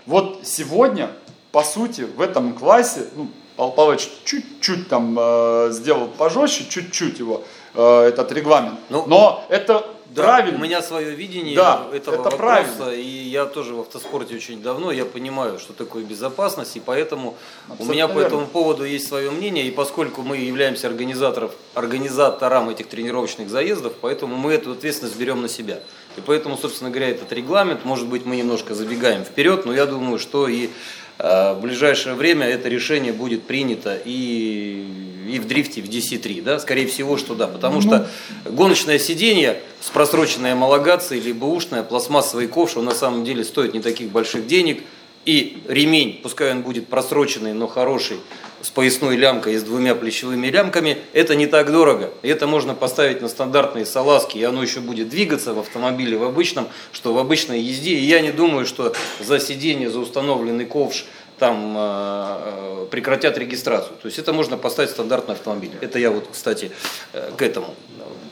Вот сегодня, по сути, в этом классе, ну, Павел Павлович чуть-чуть там э, сделал пожестче, чуть-чуть его, э, этот регламент. Ну, Но это да, правильно. У меня свое видение да, этого это вопроса, правильно. и я тоже в автоспорте очень давно, я понимаю, что такое безопасность, и поэтому Абсолютно у меня по верно. этому поводу есть свое мнение, и поскольку мы являемся организатором, организатором этих тренировочных заездов, поэтому мы эту ответственность берем на себя. И поэтому, собственно говоря, этот регламент, может быть, мы немножко забегаем вперед, но я думаю, что и в ближайшее время это решение будет принято и, и в дрифте, в DC3, да, скорее всего, что да, потому что гоночное сиденье с просроченной амалогацией, либо ушная, пластмассовый ковш, он на самом деле стоит не таких больших денег, и ремень, пускай он будет просроченный, но хороший, с поясной лямкой и с двумя плечевыми лямками, это не так дорого. Это можно поставить на стандартные салазки, и оно еще будет двигаться в автомобиле в обычном, что в обычной езде. И я не думаю, что за сиденье, за установленный ковш там э, э, прекратят регистрацию. То есть это можно поставить стандартный автомобиль. Это я вот, кстати, э, к этому.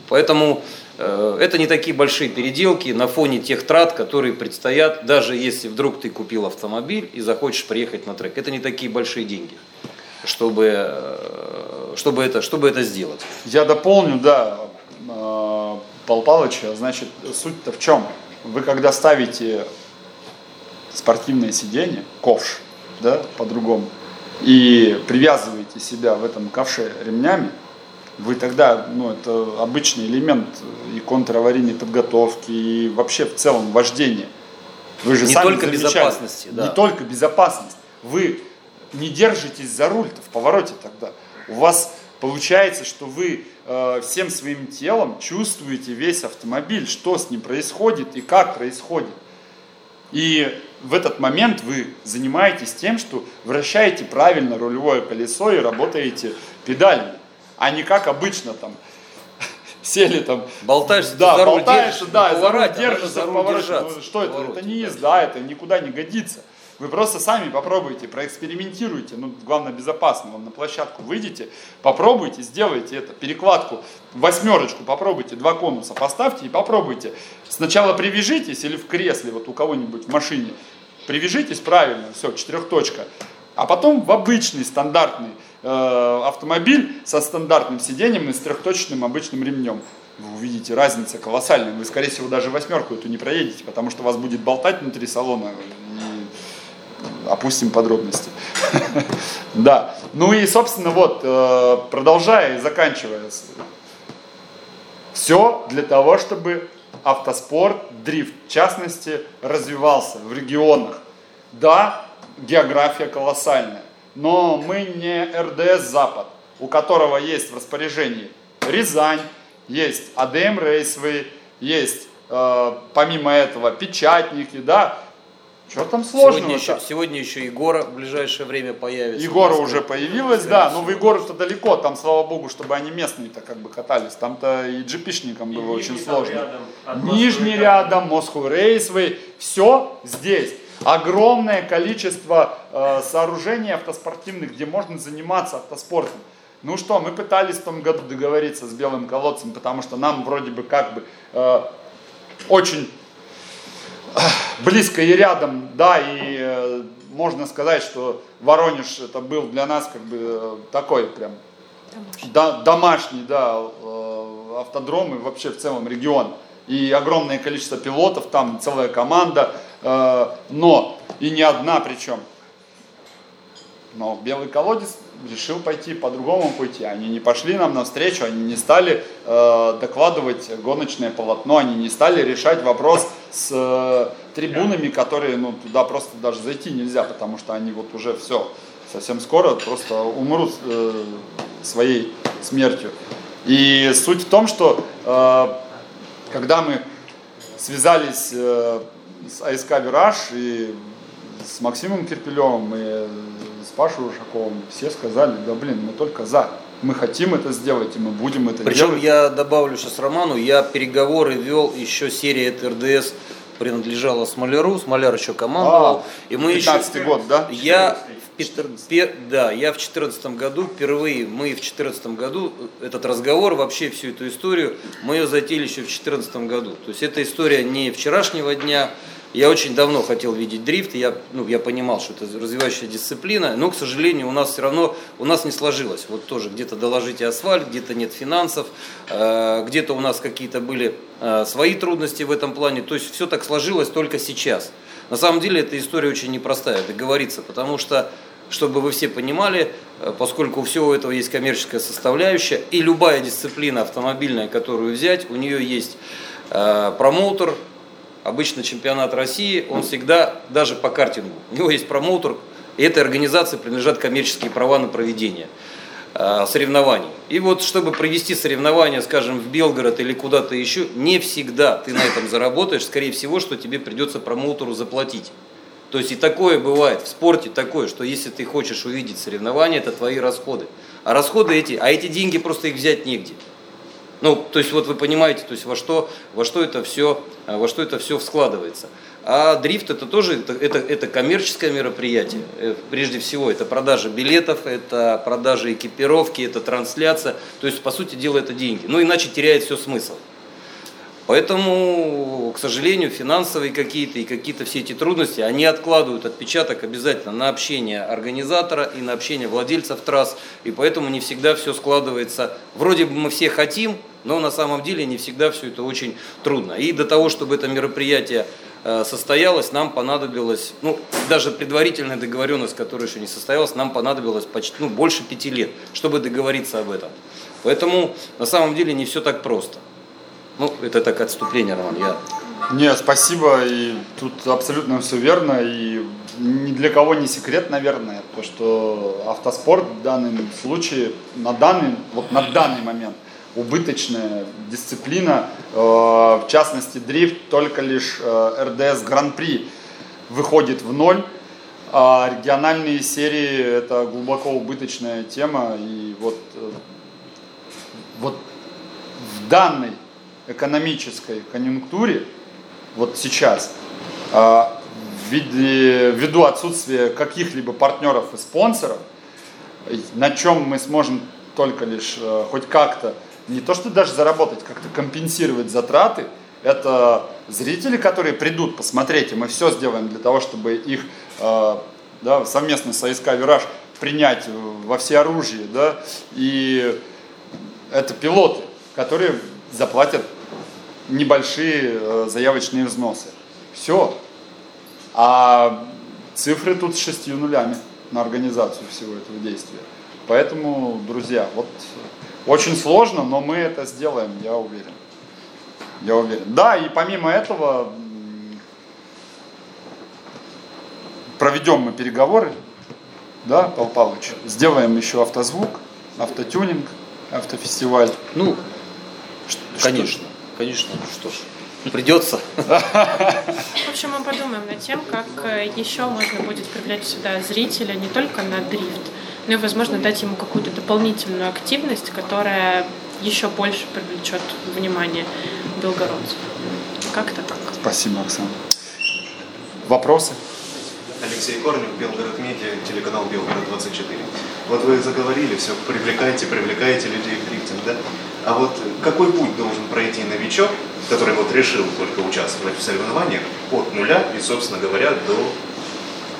Поэтому э, это не такие большие переделки на фоне тех трат, которые предстоят, даже если вдруг ты купил автомобиль и захочешь приехать на трек. Это не такие большие деньги, чтобы, э, чтобы, это, чтобы это сделать. Я дополню, да, э, Павел Павловича, значит, суть-то в чем? Вы когда ставите спортивное сиденье, ковш, да, по-другому, и привязываете себя в этом ковше ремнями, вы тогда, ну, это обычный элемент и контраварийной подготовки, и вообще в целом вождения. Вы же Не сами только замечали, безопасности, да. Не только безопасность. Вы не держитесь за руль в повороте тогда. У вас получается, что вы э, всем своим телом чувствуете весь автомобиль, что с ним происходит и как происходит. И в этот момент вы занимаетесь тем, что вращаете правильно рулевое колесо и работаете педалями, а не как обычно там [laughs] сели там. Болтаешься, да, за руль болтаешься, держишь, да, за руль повороте, держишь, надо за руль Ну, Что это? повороте, Это не да. езда, это никуда не годится. Вы просто сами попробуйте, проэкспериментируйте, ну, главное, безопасно, вам на площадку выйдите, попробуйте, сделайте это, перекладку, восьмерочку попробуйте, два конуса поставьте и попробуйте. Сначала привяжитесь или в кресле, вот у кого-нибудь в машине, привяжитесь правильно, все, четырехточка, а потом в обычный стандартный автомобиль со стандартным сиденьем и с трехточным обычным ремнем. Вы увидите, разница колоссальная. Вы, скорее всего, даже восьмерку эту не проедете, потому что вас будет болтать внутри салона. И опустим подробности. [laughs] Да. Ну и, собственно, вот, э, продолжая и заканчивая. Все для того, чтобы автоспорт, дрифт в частности, развивался в регионах. Да, география колоссальная, но мы не РДС Запад, у которого есть в распоряжении Рязань, есть АДМ Рейсвей, есть э, помимо этого печатники, да, что там сложного Сегодня еще, сегодня еще Егора в ближайшее время появится. Егора уже появилась, да, но в Егору-то далеко, там, слава богу, чтобы они местные-то как бы катались, там-то и джипишникам было И очень сложно. рядом, Нижний Москвы рядом, Москву Рейсвей, все здесь. Огромное количество э, сооружений автоспортивных, где можно заниматься автоспортом. Ну что, мы пытались в том году договориться с Белым колодцем, потому что нам вроде бы как бы э, очень близко и рядом, да, и э, можно сказать, что Воронеж это был для нас как бы э, такой прям да- домашний, да, э, автодром и вообще в целом регион. И огромное количество пилотов, там целая команда, э, но и не одна причем. Но Белый колодец решил пойти по другому пути. Они не пошли нам навстречу, они не стали э, докладывать гоночное полотно, они не стали решать вопрос с э, трибунами, которые ну, туда просто даже зайти нельзя, потому что они вот уже все, совсем скоро просто умрут э, своей смертью. И суть в том, что э, когда мы связались э, с АСК «Вираж» и с Максимом Кирпилевым и с Пашей Ушаковым, все сказали, да блин, мы только за. Мы хотим это сделать, и мы будем это Причем делать. я добавлю сейчас Роману, я переговоры вел, еще серия от РДС принадлежала Смоляру, Смоляр еще командовал. А, и мы еще... 15 год, да? Я в Петр- пе- да, я в 2014 году впервые, мы в 2014 году этот разговор, вообще всю эту историю, мы ее затеяли еще в 2014 году. То есть эта история не вчерашнего дня. Я очень давно хотел видеть дрифт, я, ну, я понимал, что это развивающая дисциплина, но, к сожалению, у нас все равно, у нас не сложилось. Вот тоже где-то доложите асфальт, где-то нет финансов, э, где-то у нас какие-то были э, свои трудности в этом плане. То есть все так сложилось только сейчас. На самом деле эта история очень непростая, договориться, потому что, чтобы вы все понимали, э, поскольку у всего этого есть коммерческая составляющая, и любая дисциплина автомобильная, которую взять, у нее есть промоутер, обычно чемпионат России, он всегда, даже по картингу, у него есть промоутер, и этой организации принадлежат коммерческие права на проведение э, соревнований. И вот, чтобы провести соревнования, скажем, в Белгород или куда-то еще, не всегда ты на этом заработаешь, скорее всего, что тебе придется промоутеру заплатить. То есть и такое бывает в спорте, такое, что если ты хочешь увидеть соревнования, это твои расходы. А расходы эти, а эти деньги просто их взять негде. Ну, то есть вот вы понимаете, то есть во что, во что это все, во что это все складывается. А дрифт это тоже это, это, это коммерческое мероприятие. Э, Прежде всего, это продажа билетов, это продажа экипировки, это трансляция. То есть, по сути дела, это деньги. Ну, иначе теряет все смысл. Поэтому, к сожалению, финансовые какие-то и какие-то все эти трудности, они откладывают отпечаток обязательно на общение организатора и на общение владельцев трасс. И поэтому не всегда все складывается. Вроде бы мы все хотим, но на самом деле не всегда все это очень трудно. И до того, чтобы это мероприятие э, состоялось, нам понадобилось, ну, даже предварительная договоренность, которая еще не состоялась, нам понадобилось почти, ну, больше пяти лет, чтобы договориться об этом. Поэтому на самом деле не все так просто. Ну, это так отступление, Роман. Я... Не, спасибо, и тут абсолютно все верно, и ни для кого не секрет, наверное, то, что автоспорт в данном случае, на данный, вот на данный момент, убыточная дисциплина, э, в частности дрифт, только лишь э, РДС Гран-при выходит в ноль, а региональные серии это глубоко убыточная тема, и вот, э, вот в данной экономической конъюнктуре, вот сейчас, ввиду отсутствия каких-либо партнеров и спонсоров, на чем мы сможем только лишь хоть как-то, не то что даже заработать, как-то компенсировать затраты, это зрители, которые придут посмотреть, и мы все сделаем для того, чтобы их э, да, совместно с АСК «Вираж» принять во всеоружие, да, и это пилоты, которые заплатят небольшие э, заявочные взносы. Все. А цифры тут с шестью нулями на организацию всего этого действия. Поэтому, друзья, вот очень сложно, но мы это сделаем, я уверен. Я уверен. Да, и помимо этого проведем мы переговоры, да, Павел Павлович, сделаем еще автозвук, автотюнинг, автофестиваль. Ну, Ш- конечно, конечно, ну что ж, придется. В общем, мы подумаем над тем, как э, еще можно будет привлечь сюда зрителя не только на дрифт, но и, возможно, дать ему какую-то дополнительную активность, которая еще больше привлечет внимание белгородцев. Как-то так. Спасибо, Оксана. Вопросы? Алексей Корнев, Белгород Медиа, телеканал Белгород 24. Вот вы заговорили, все, привлекаете, привлекаете людей в дрифтинг, да? А вот какой путь должен пройти новичок, который вот решил только участвовать в соревнованиях от нуля и, собственно говоря, до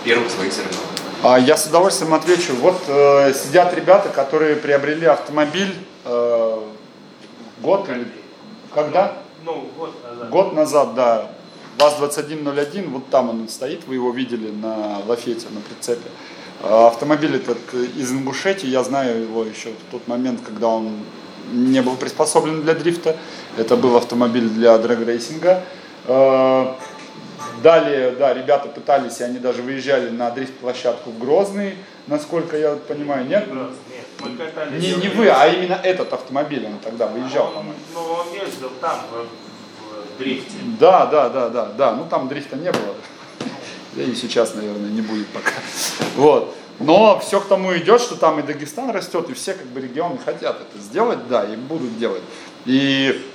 первых своих соревнований? А, Я с удовольствием отвечу. Вот э, сидят ребята, которые приобрели автомобиль э, год или когда? Ну, год назад. Год назад, да. ВАЗ-2101, вот там он стоит, вы его видели на лафете, на прицепе. А, Автомобиль этот из Ингушетии, я знаю его еще в тот момент, когда он не был приспособлен для дрифта. Это был автомобиль для драг-рейсинга. А, Далее, да, ребята пытались, и они даже выезжали на дрифт-площадку в Грозный, насколько я понимаю, нет? Катались. Не, не вы, а именно этот автомобиль, он тогда выезжал, по-моему. Ну, он ездил там, в, в дрифте. Да, да, да, да, да. Ну там дрифта не было. Да и сейчас, наверное, не будет пока. Вот. Но все к тому идет, что там и Дагестан растет, и все как бы регионы хотят это сделать, да, и будут делать. И,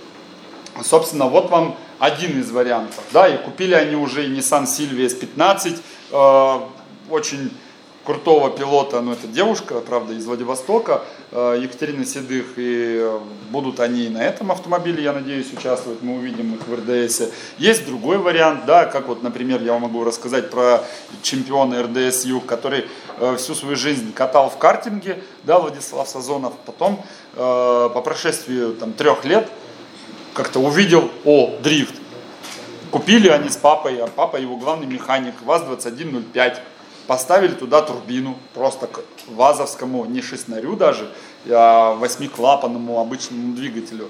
собственно, вот вам один из вариантов, да, и купили они уже Nissan Silvia S15, э, очень крутого пилота, ну это девушка, правда, из Владивостока, э, Екатерина Седых, и будут они и на этом автомобиле, я надеюсь, участвовать, мы увидим их в РДС. Есть другой вариант, да, как вот, например, я вам могу рассказать про чемпиона РДС Юг, который э, всю свою жизнь катал в картинге, да, Владислав Сазонов, потом э, по прошествии там трех лет как-то увидел, о, дрифт, Купили они с папой, а папа его главный механик, ВАЗ-2105. Поставили туда турбину, просто к ВАЗовскому, не шестнарю даже, а восьмиклапанному обычному двигателю.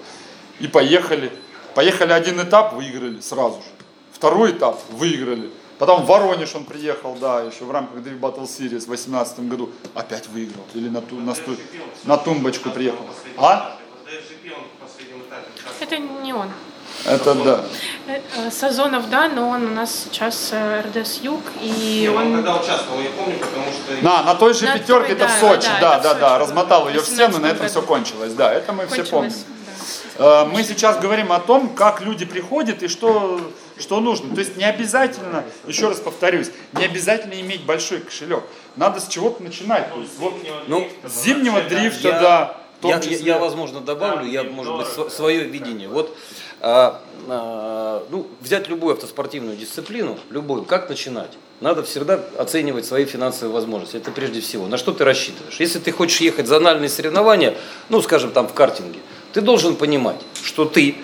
И поехали. Поехали один этап, выиграли сразу же. Второй этап выиграли. Потом в Воронеж он приехал, да, еще в рамках Drift Battle Series в 2018 году. Опять выиграл. Или на, ту, на, сту- на тумбочку приехал. А? Это не он. Это да. Э, э, Сазонов, да, но он у нас сейчас э, РДС Юг, и он он... когда участвовал, я помню, потому что... На, на той же На пятерке, той, это да, в Сочи, да, да, да, да, размотал да, ее в стену, на 18 этом все кончилось, да, это мы все помним. Да. Мы сейчас говорим о том, как люди приходят и что, что нужно. То есть не обязательно, еще раз повторюсь, не обязательно иметь большой кошелек. Надо с чего-то начинать. То есть вот Ну, с зимнего дрифта, Я- да, я, я- числе. я, возможно, добавлю, я, может быть, св- свое видение. Вот, а, а, ну, взять любую автоспортивную дисциплину, любую, как начинать? Надо всегда оценивать свои финансовые возможности. Это прежде всего. На что ты рассчитываешь? Если ты хочешь ехать за анальные соревнования, ну, скажем, там в картинге, ты должен понимать, что ты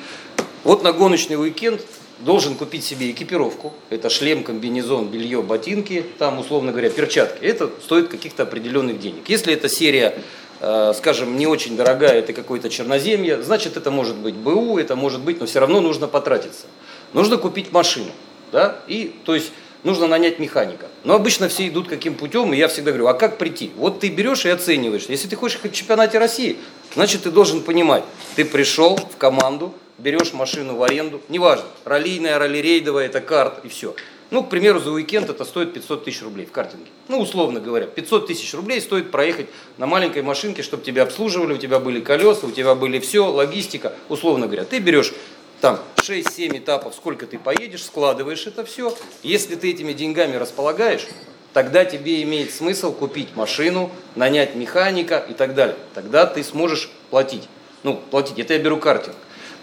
вот на гоночный уикенд должен купить себе экипировку. Это шлем, комбинезон, белье, ботинки, там, условно говоря, перчатки. Это стоит каких-то определенных денег. Если эта серия, скажем, не очень дорогая, это какое-то черноземье, значит, это может быть БУ, это может быть, но все равно нужно потратиться. Нужно купить машину, да, и, то есть, нужно нанять механика. Но обычно все идут каким путем, и я всегда говорю, а как прийти? Вот ты берешь и оцениваешь. Если ты хочешь в чемпионате России, значит, ты должен понимать, ты пришел в команду, берешь машину в аренду, неважно, раллийная, ралли-рейдовая, это карт и все. Ну, к примеру, за уикенд это стоит 500 тысяч рублей в картинге. Ну, условно говоря, 500 тысяч рублей стоит проехать на маленькой машинке, чтобы тебя обслуживали, у тебя были колеса, у тебя были все, логистика, условно говоря. Ты берешь там 6-7 этапов, сколько ты поедешь, складываешь это все. Если ты этими деньгами располагаешь, тогда тебе имеет смысл купить машину, нанять механика и так далее. Тогда ты сможешь платить. Ну, платить, это я беру картинг.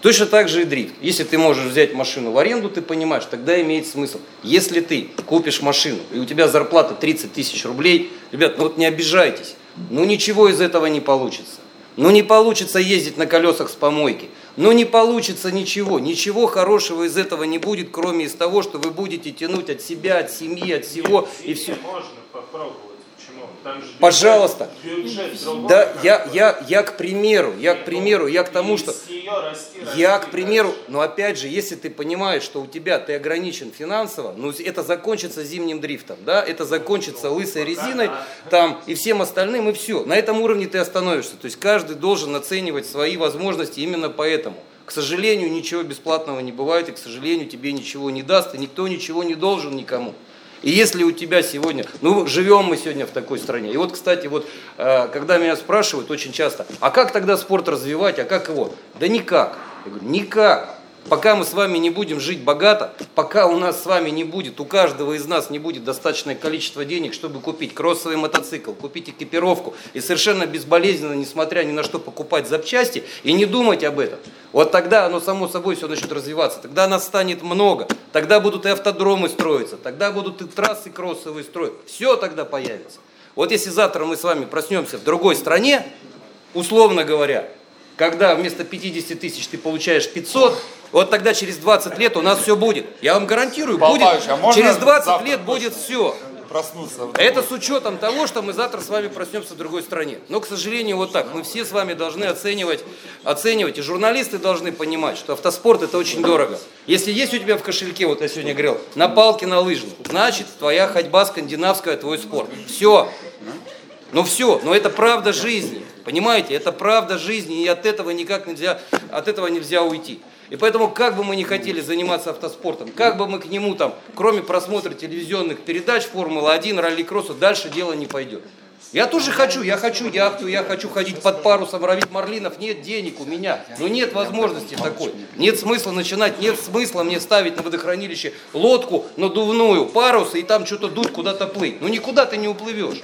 Точно так же и дрифт. Если ты можешь взять машину в аренду, ты понимаешь, тогда имеет смысл. Если ты купишь машину, и у тебя зарплата 30 тысяч рублей, ребят, ну вот не обижайтесь, ну ничего из этого не получится. Ну не получится ездить на колесах с помойки. Но не получится ничего, ничего хорошего из этого не будет, кроме из того, что вы будете тянуть от себя, от семьи, от всего и все. Можно попробовать. Почему? Там же бюджет- Пожалуйста. Да, я, я, я к примеру, я к примеру, я к тому, что я, к примеру, но опять же, если ты понимаешь, что у тебя ты ограничен финансово, ну это закончится зимним дрифтом, да, это закончится лысой резиной, там и всем остальным, и все. На этом уровне ты остановишься. То есть каждый должен оценивать свои возможности именно поэтому. К сожалению, ничего бесплатного не бывает, и, к сожалению, тебе ничего не даст, и никто ничего не должен никому. И если у тебя сегодня, ну живем мы сегодня в такой стране. И вот, кстати, вот э, когда меня спрашивают очень часто, а как тогда спорт развивать, а как его? Да никак. Я говорю, никак. Пока мы с вами не будем жить богато, пока у нас с вами не будет, у каждого из нас не будет достаточное количество денег, чтобы купить кроссовый мотоцикл, купить экипировку и совершенно безболезненно, несмотря ни на что, покупать запчасти и не думать об этом. Вот тогда оно само собой все начнет развиваться, тогда нас станет много, тогда будут и автодромы строиться, тогда будут и трассы кроссовые строить, все тогда появится. Вот если завтра мы с вами проснемся в другой стране, условно говоря, когда вместо 50 тысяч ты получаешь 500, вот тогда через 20 лет у нас все будет. Я вам гарантирую, Павел будет, Павлович, а можно через 20 завтра лет будет все. Проснуться. Это с учетом того, что мы завтра с вами проснемся в другой стране. Но, к сожалению, вот так. Мы все с вами должны оценивать, оценивать. И журналисты должны понимать, что автоспорт это очень дорого. Если есть у тебя в кошельке, вот я сегодня говорил, на палке на лыжах, значит, твоя ходьба скандинавская, твой спорт. Все. Ну все, но это правда жизни. Понимаете, это правда жизни, и от этого никак нельзя, от этого нельзя уйти. И поэтому, как бы мы ни хотели заниматься автоспортом, как бы мы к нему там, кроме просмотра телевизионных передач, Формула-1, ралли-кросса, дальше дело не пойдет. Я тоже хочу, я хочу яхту, я хочу ходить под парусом, ловить марлинов, нет денег у меня, но нет возможности такой. Нет смысла начинать, нет смысла мне ставить на водохранилище лодку надувную, парус и там что-то дуть, куда-то плыть. Ну никуда ты не уплывешь.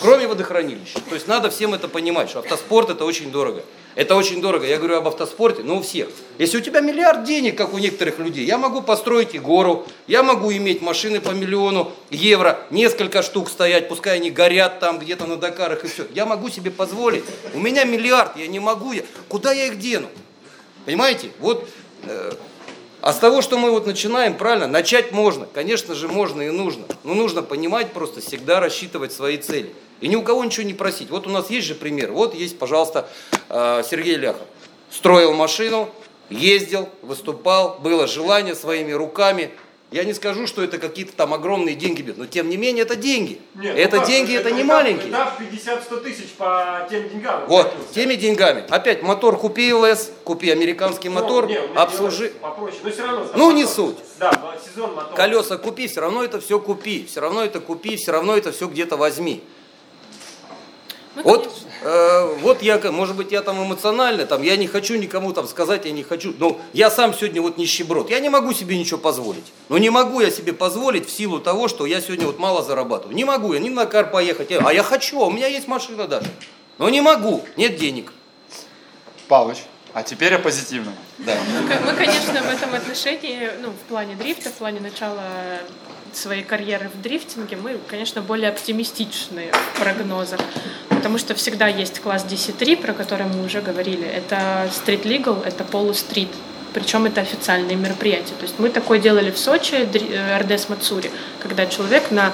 Кроме водохранилища. То есть надо всем это понимать, что автоспорт это очень дорого. Это очень дорого. Я говорю об автоспорте, но у всех. Если у тебя миллиард денег, как у некоторых людей, я могу построить и гору, я могу иметь машины по миллиону евро, несколько штук стоять, пускай они горят там где-то на Дакарах и все. Я могу себе позволить. У меня миллиард, я не могу. Я... Куда я их дену? Понимаете? Вот э, а с того, что мы вот начинаем, правильно, начать можно. Конечно же, можно и нужно. Но нужно понимать просто, всегда рассчитывать свои цели. И ни у кого ничего не просить. Вот у нас есть же пример. Вот есть, пожалуйста, э, Сергей Ляхов. Строил машину, ездил, выступал, было желание своими руками. Я не скажу, что это какие-то там огромные деньги, бьют, но тем не менее это деньги. Нет, ну это как, деньги, это не дав- маленькие. Дав 50-100 тысяч по тем деньгам. Вот, обратился. теми деньгами. Опять мотор купи ЛС, купи американский Ну, мотор, не, обслужи. Попроще, но все равно. Ну, не мотор- суть. Да, сезон мотор. Колеса купи, все равно это все купи, все равно это купи, все равно это все где-то возьми. Мы, Вот, э, вот я, может быть, я там эмоционально, там, я не хочу никому там сказать, я не хочу, но я сам сегодня вот нищеброд, я не могу себе ничего позволить. Но не могу я себе позволить в силу того, что я сегодня вот мало зарабатываю. Не могу я ни на кар поехать, а я хочу, а у меня есть машина даже. Но не могу, нет денег. Павлович, а теперь о позитивном. Да. мы, конечно, в этом отношении, ну, в плане дрифта, в плане начала своей карьеры в дрифтинге, мы, конечно, более оптимистичные в прогнозах, потому что всегда есть класс DC3, про который мы уже говорили. Это Street Legal, это полустрит, причем это официальные мероприятия. То есть мы такое делали в Сочи, э, РДС Мацури, когда человек на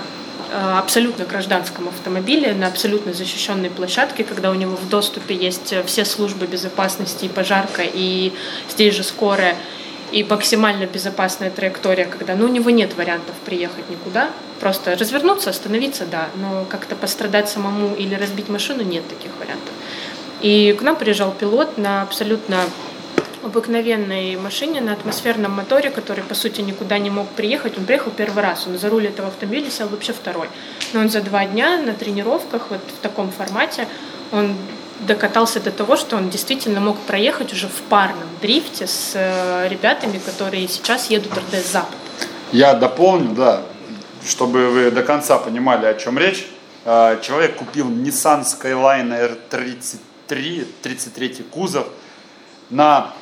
э, абсолютно гражданском автомобиле, на абсолютно защищенной площадке, когда у него в доступе есть э, все службы безопасности, и пожарка, и здесь же скорая, и максимально безопасная траектория, когда ну, у него нет вариантов приехать никуда, просто развернуться, остановиться, да, но как-то пострадать самому или разбить машину нет таких вариантов. И к нам приезжал пилот на абсолютно обыкновенной машине на атмосферном моторе, который, по сути, никуда не мог приехать. Он приехал первый раз, он за руль этого автомобиля сел вообще второй. Но он за два дня на тренировках вот в таком формате, он докатался до того, что он действительно мог проехать уже в парном дрифте с э, ребятами, которые сейчас едут РДС Запад. Я дополню, да, чтобы вы до конца понимали, о чем речь. А, Человек купил Nissan Skyline R33, 33 кузов на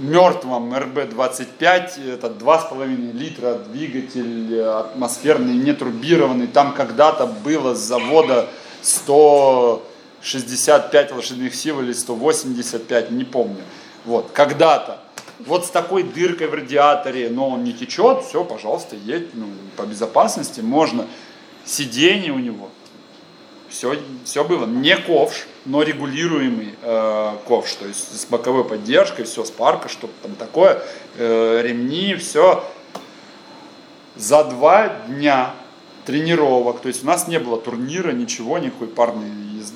мертвом RB25, это 2,5 литра двигатель э, атмосферный, нетурбированный. Там когда-то было с завода 165 лошадиных сил или 185, не помню. Вот, когда-то. Вот с такой дыркой в радиаторе, но он не течет, все, пожалуйста, едь, ну, по безопасности можно. Сиденье у него, все, все было. Не ковш, но регулируемый э, ковш, то есть с боковой поддержкой, все с парка, что-то там такое, э, ремни, все. За два дня тренировок, то есть у нас не было турнира, ничего, никакой парной,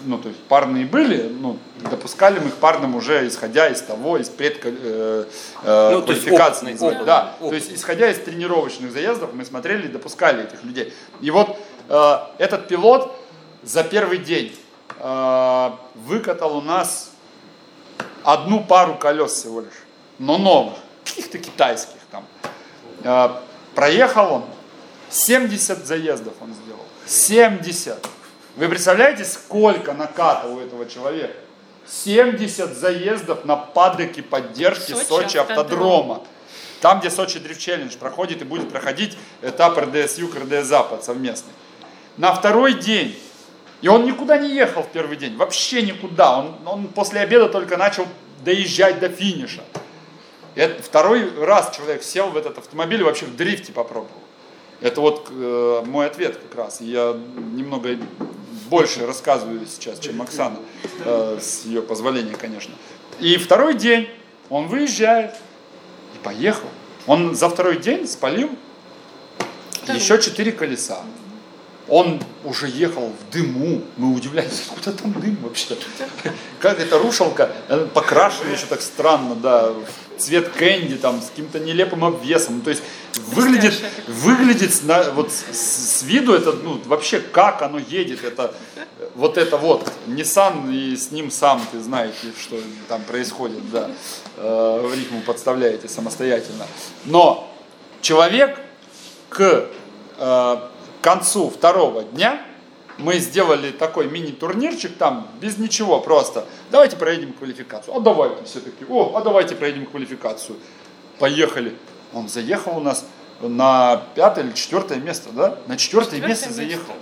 ну то есть парные были, ну допускали мы их парным уже исходя из того, из предка э, э, Ну, есть квалификации, опытный, называют. опытный, да, то есть исходя из тренировочных заездов мы смотрели и допускали этих людей. И вот э, этот пилот за первый день э, выкатал у нас одну пару колес всего лишь, но новых, каких-то китайских там. Э, проехал он 70 заездов он сделал. 70. Вы представляете, сколько наката у этого человека? 70 заездов на падоке поддержки Сочи Сочи, автодрома. Там, где Сочи Дрифт Челлендж проходит и будет проходить этап РДС Юг, РДС Запад совместный. На второй день, и он никуда не ехал в первый день, вообще никуда. Он, он после обеда только начал доезжать до финиша. И это второй раз человек сел в этот автомобиль и вообще в дрифте попробовал. Это вот э, мой ответ как раз. Я немного больше рассказываю сейчас, чем Оксана, э, с ее позволения, конечно. И второй день он выезжает и поехал. Он за второй день спалил еще четыре колеса. Он уже ехал в дыму. Мы удивлялись, откуда там дым вообще. Как эта рушилка э, покрашена еще так странно, да, в цвет кэнди, там, с каким-то нелепым обвесом. То есть выглядит, выглядит на- вот с, с виду это, ну, вообще как оно едет, это вот это вот, Nissan и с ним сам, ты знаете, что там происходит, да, Э, ритму подставляете самостоятельно. Но человек к э, концу второго дня мы сделали такой мини-турнирчик там без ничего просто. Давайте проедем квалификацию. А давайте все-таки. О, а давайте проедем квалификацию. Поехали. Он заехал у нас на пятое или четвертое место, да? На четвертое, Четвертое место место. заехал.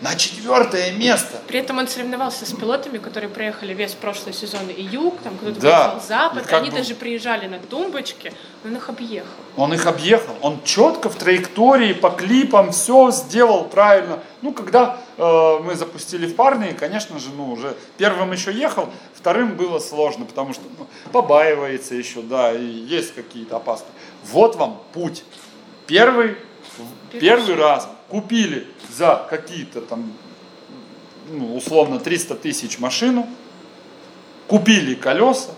На четвертое место. При этом он соревновался с пилотами, которые проехали весь прошлый сезон и юг, там кто-то Да. проехал запад, как они бы- даже приезжали на тумбочке, он их объехал. Он их объехал, он четко в траектории, по клипам, все сделал правильно. Ну, когда э, мы запустили в парные, конечно же, ну, уже первым еще ехал, вторым было сложно, потому что ну, побаивается еще, да, и есть какие-то опасности. Вот вам путь. Первый, первый раз купили за какие-то там, ну, условно, 300 тысяч машину, купили колеса,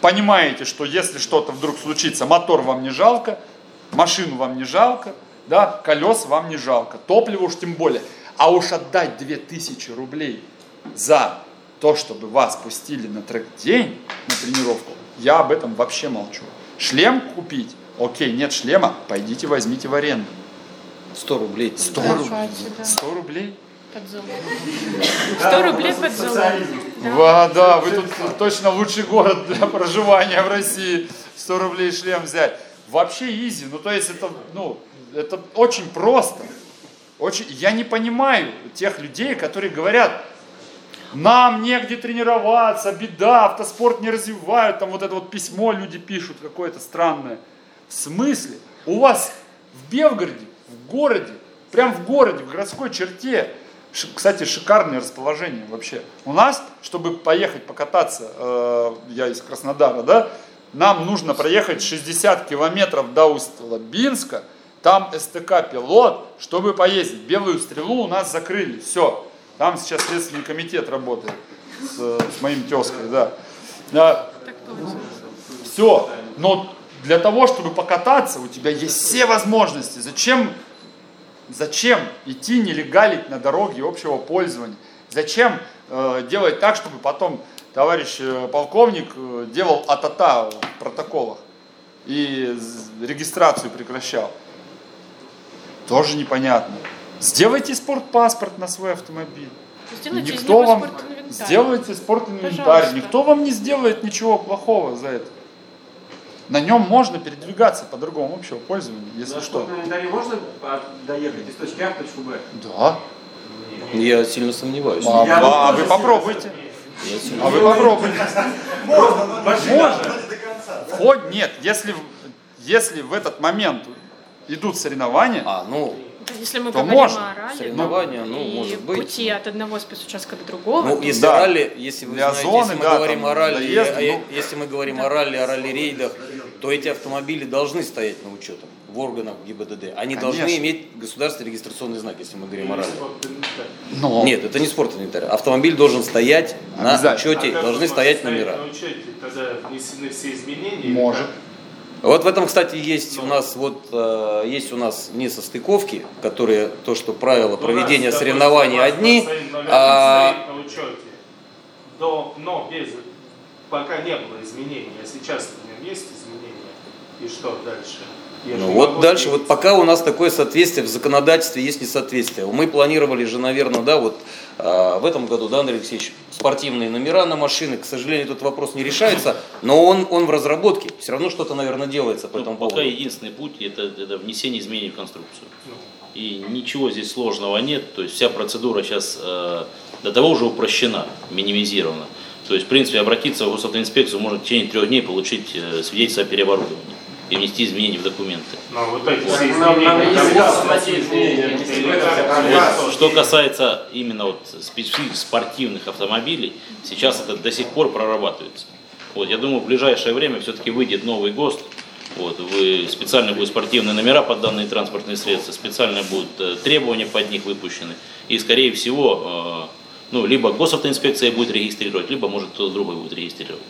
понимаете, что если что-то вдруг случится, мотор вам не жалко, машину вам не жалко, да, колес вам не жалко, топливо уж тем более. А уж отдать 2000 рублей за то, чтобы вас пустили на трек-день, на тренировку, я об этом вообще молчу. Шлем купить, окей, нет шлема, пойдите возьмите в аренду. 100 рублей. 100 Да, да. 100 рублей? Под залог. 100 рублей под залог. Да, да, вы тут точно лучший город для проживания в России. 100 рублей шлем взять. Вообще изи. Ну, то есть это, ну, это очень просто. Очень, я не понимаю тех людей, которые говорят, нам негде тренироваться, беда, автоспорт не развивают, там вот это вот письмо люди пишут какое-то странное. В смысле? У вас в Белгороде, в городе, прям в городе, в городской черте, кстати, шикарное расположение вообще. У нас, чтобы поехать покататься, э, я из Краснодара, да, нам нужно проехать 60 километров до Усть-Лабинска, там СТК «Пилот», чтобы поездить. Белую стрелу у нас закрыли, все. Там сейчас Следственный комитет работает с, с моим тезкой, да. Да, все. Но для того, чтобы покататься, у тебя есть все возможности. Зачем, зачем идти нелегалить на дороге общего пользования? Зачем э, делать так, чтобы потом товарищ э, полковник э, делал атата в протоколах и регистрацию прекращал? Тоже непонятно. Сделайте спортпаспорт на свой автомобиль. Сделайте из Никто вам сделайте спортинвентарь. Пожалуйста. Никто вам не сделает ничего плохого за это. На нем можно передвигаться по другому общего пользования, если На что. спортном инвентаре можно доехать из точки А в точку Б? Да. Я сильно сомневаюсь. А, Я а тоже вы попробуйте. А вы попробуйте. Вход нет. Если, если в этот момент идут соревнования, А, ну, Да, Если мы То говорим можно. о ралли, Соревнования, ну, и может быть. пути от одного спецучастка до другого, ну если Да. ралли, если вы Для знаете, зоны, если мы да, говорим там, о ралли, доезда, э, ну. если мы говорим о ралли, о ралли-рейдах, то эти автомобили должны стоять на учете в органах ГИБДД. Они должны Конечно. иметь государственный регистрационный знак, если мы говорим о ралли. но Нет, это не спорт инвентарь. Автомобиль должен стоять на учете, должны стоять номера. На учете тогда внесены все изменения? может. Вот в этом, кстати, есть у нас вот э, есть у нас несостыковки, которые то, что правила проведения соревнований одни, а на учете. До, но без, пока не было изменений, а сейчас у меня есть. И что дальше? Я Ну вот дальше, вот пока у нас такое соответствие в законодательстве есть несоответствие. Мы планировали же, наверное, да, вот а, в этом году, да, Андрей Алексеевич, спортивные номера на машины. К сожалению, этот вопрос не решается, но он, он в разработке. Все равно что-то, наверное, делается по Ну, этому пока поводу. единственный путь это, это внесение изменений в конструкцию. И ничего здесь сложного нет. То есть вся процедура сейчас э, до того уже упрощена, минимизирована. То есть, в принципе, обратиться в госавтоинспекцию можно в течение трех дней получить э, свидетельство о переоборудовании и внести изменения в документы. Но вот эти изменения, раз. что? Касается именно вот специфик спортивных автомобилей, сейчас это до сих пор прорабатывается. Вот, я думаю, в ближайшее время все-таки выйдет новый ГОСТ. Вот, вы, специально будут спортивные номера под данные транспортные средства, специально будут э, требования под них выпущены. И, скорее всего, э, ну, либо госавтоинспекция будет регистрировать, либо, может, кто-то другой будет регистрировать.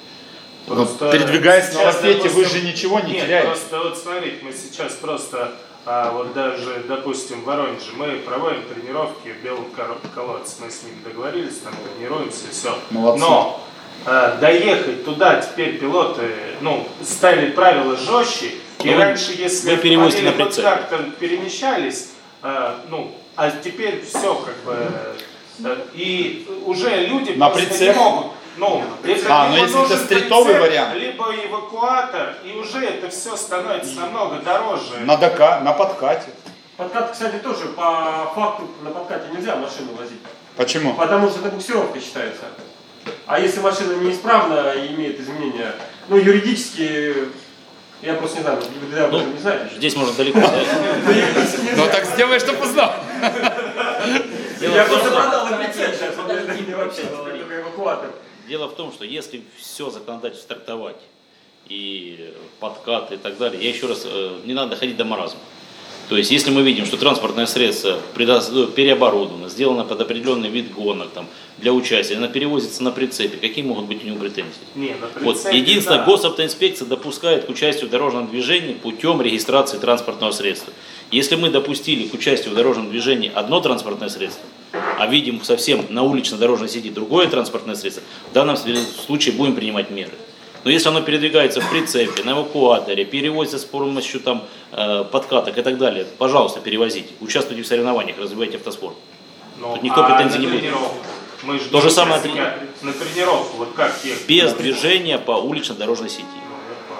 Просто передвигаясь на лафете, вы же ничего не нет, теряете. просто вот смотрите, мы сейчас просто, а, вот даже, допустим, в Воронеже, мы проводим тренировки в Белом колодце, мы с ними договорились, там тренируемся, все. Молодцы. Но а, доехать туда теперь пилоты, ну, ставили правила жестче, и Ну, вы- раньше, если хоть прицепе. как-то перемещались, а, ну, а теперь все как бы, э, и уже люди На просто прицеп? не могут, ну, это А, ну если это стритовый прицеп, вариант. либо эвакуатор, и уже это все становится намного дороже. На, дока, на подкате. Подкат, кстати, тоже по факту на подкате нельзя машину возить. Почему? Потому что это буксировка считается. А если машина неисправна и имеет изменения, ну, юридически, я просто не знаю, этом Ну, не знает. Здесь можно далеко [laughs] зайти. Ну так сделай, чтобы узнал. Я просто продал сейчас, он вообще только эвакуатор. Дело в том, что если все законодательство трактовать и подкат и так далее, я еще раз, э, не надо доходить до маразма. То есть, если мы видим, что транспортное средство ну, переоборудовано, сделано под определенный вид гонок, там, для участия, она перевозится на прицепе, какие могут быть у него претензии? Не, на Вот, прицепе, единственное, да. госавтоинспекция допускает к участию в дорожном движении путем регистрации транспортного средства. Если мы допустили к участию в дорожном движении одно транспортное средство, а видим совсем на улично-дорожной сети другое транспортное средство, в данном случае будем принимать меры. Но если оно передвигается в прицепе, на эвакуаторе, перевозится с помощью там, э, подкаток и так далее, пожалуйста, перевозите. Участвуйте в соревнованиях, развивайте автоспорт. Ну, Тут никто а претензий на не будет. Мы же То же самое на тренировку, вот как ехать? Без движения по улично-дорожной сети. Ну.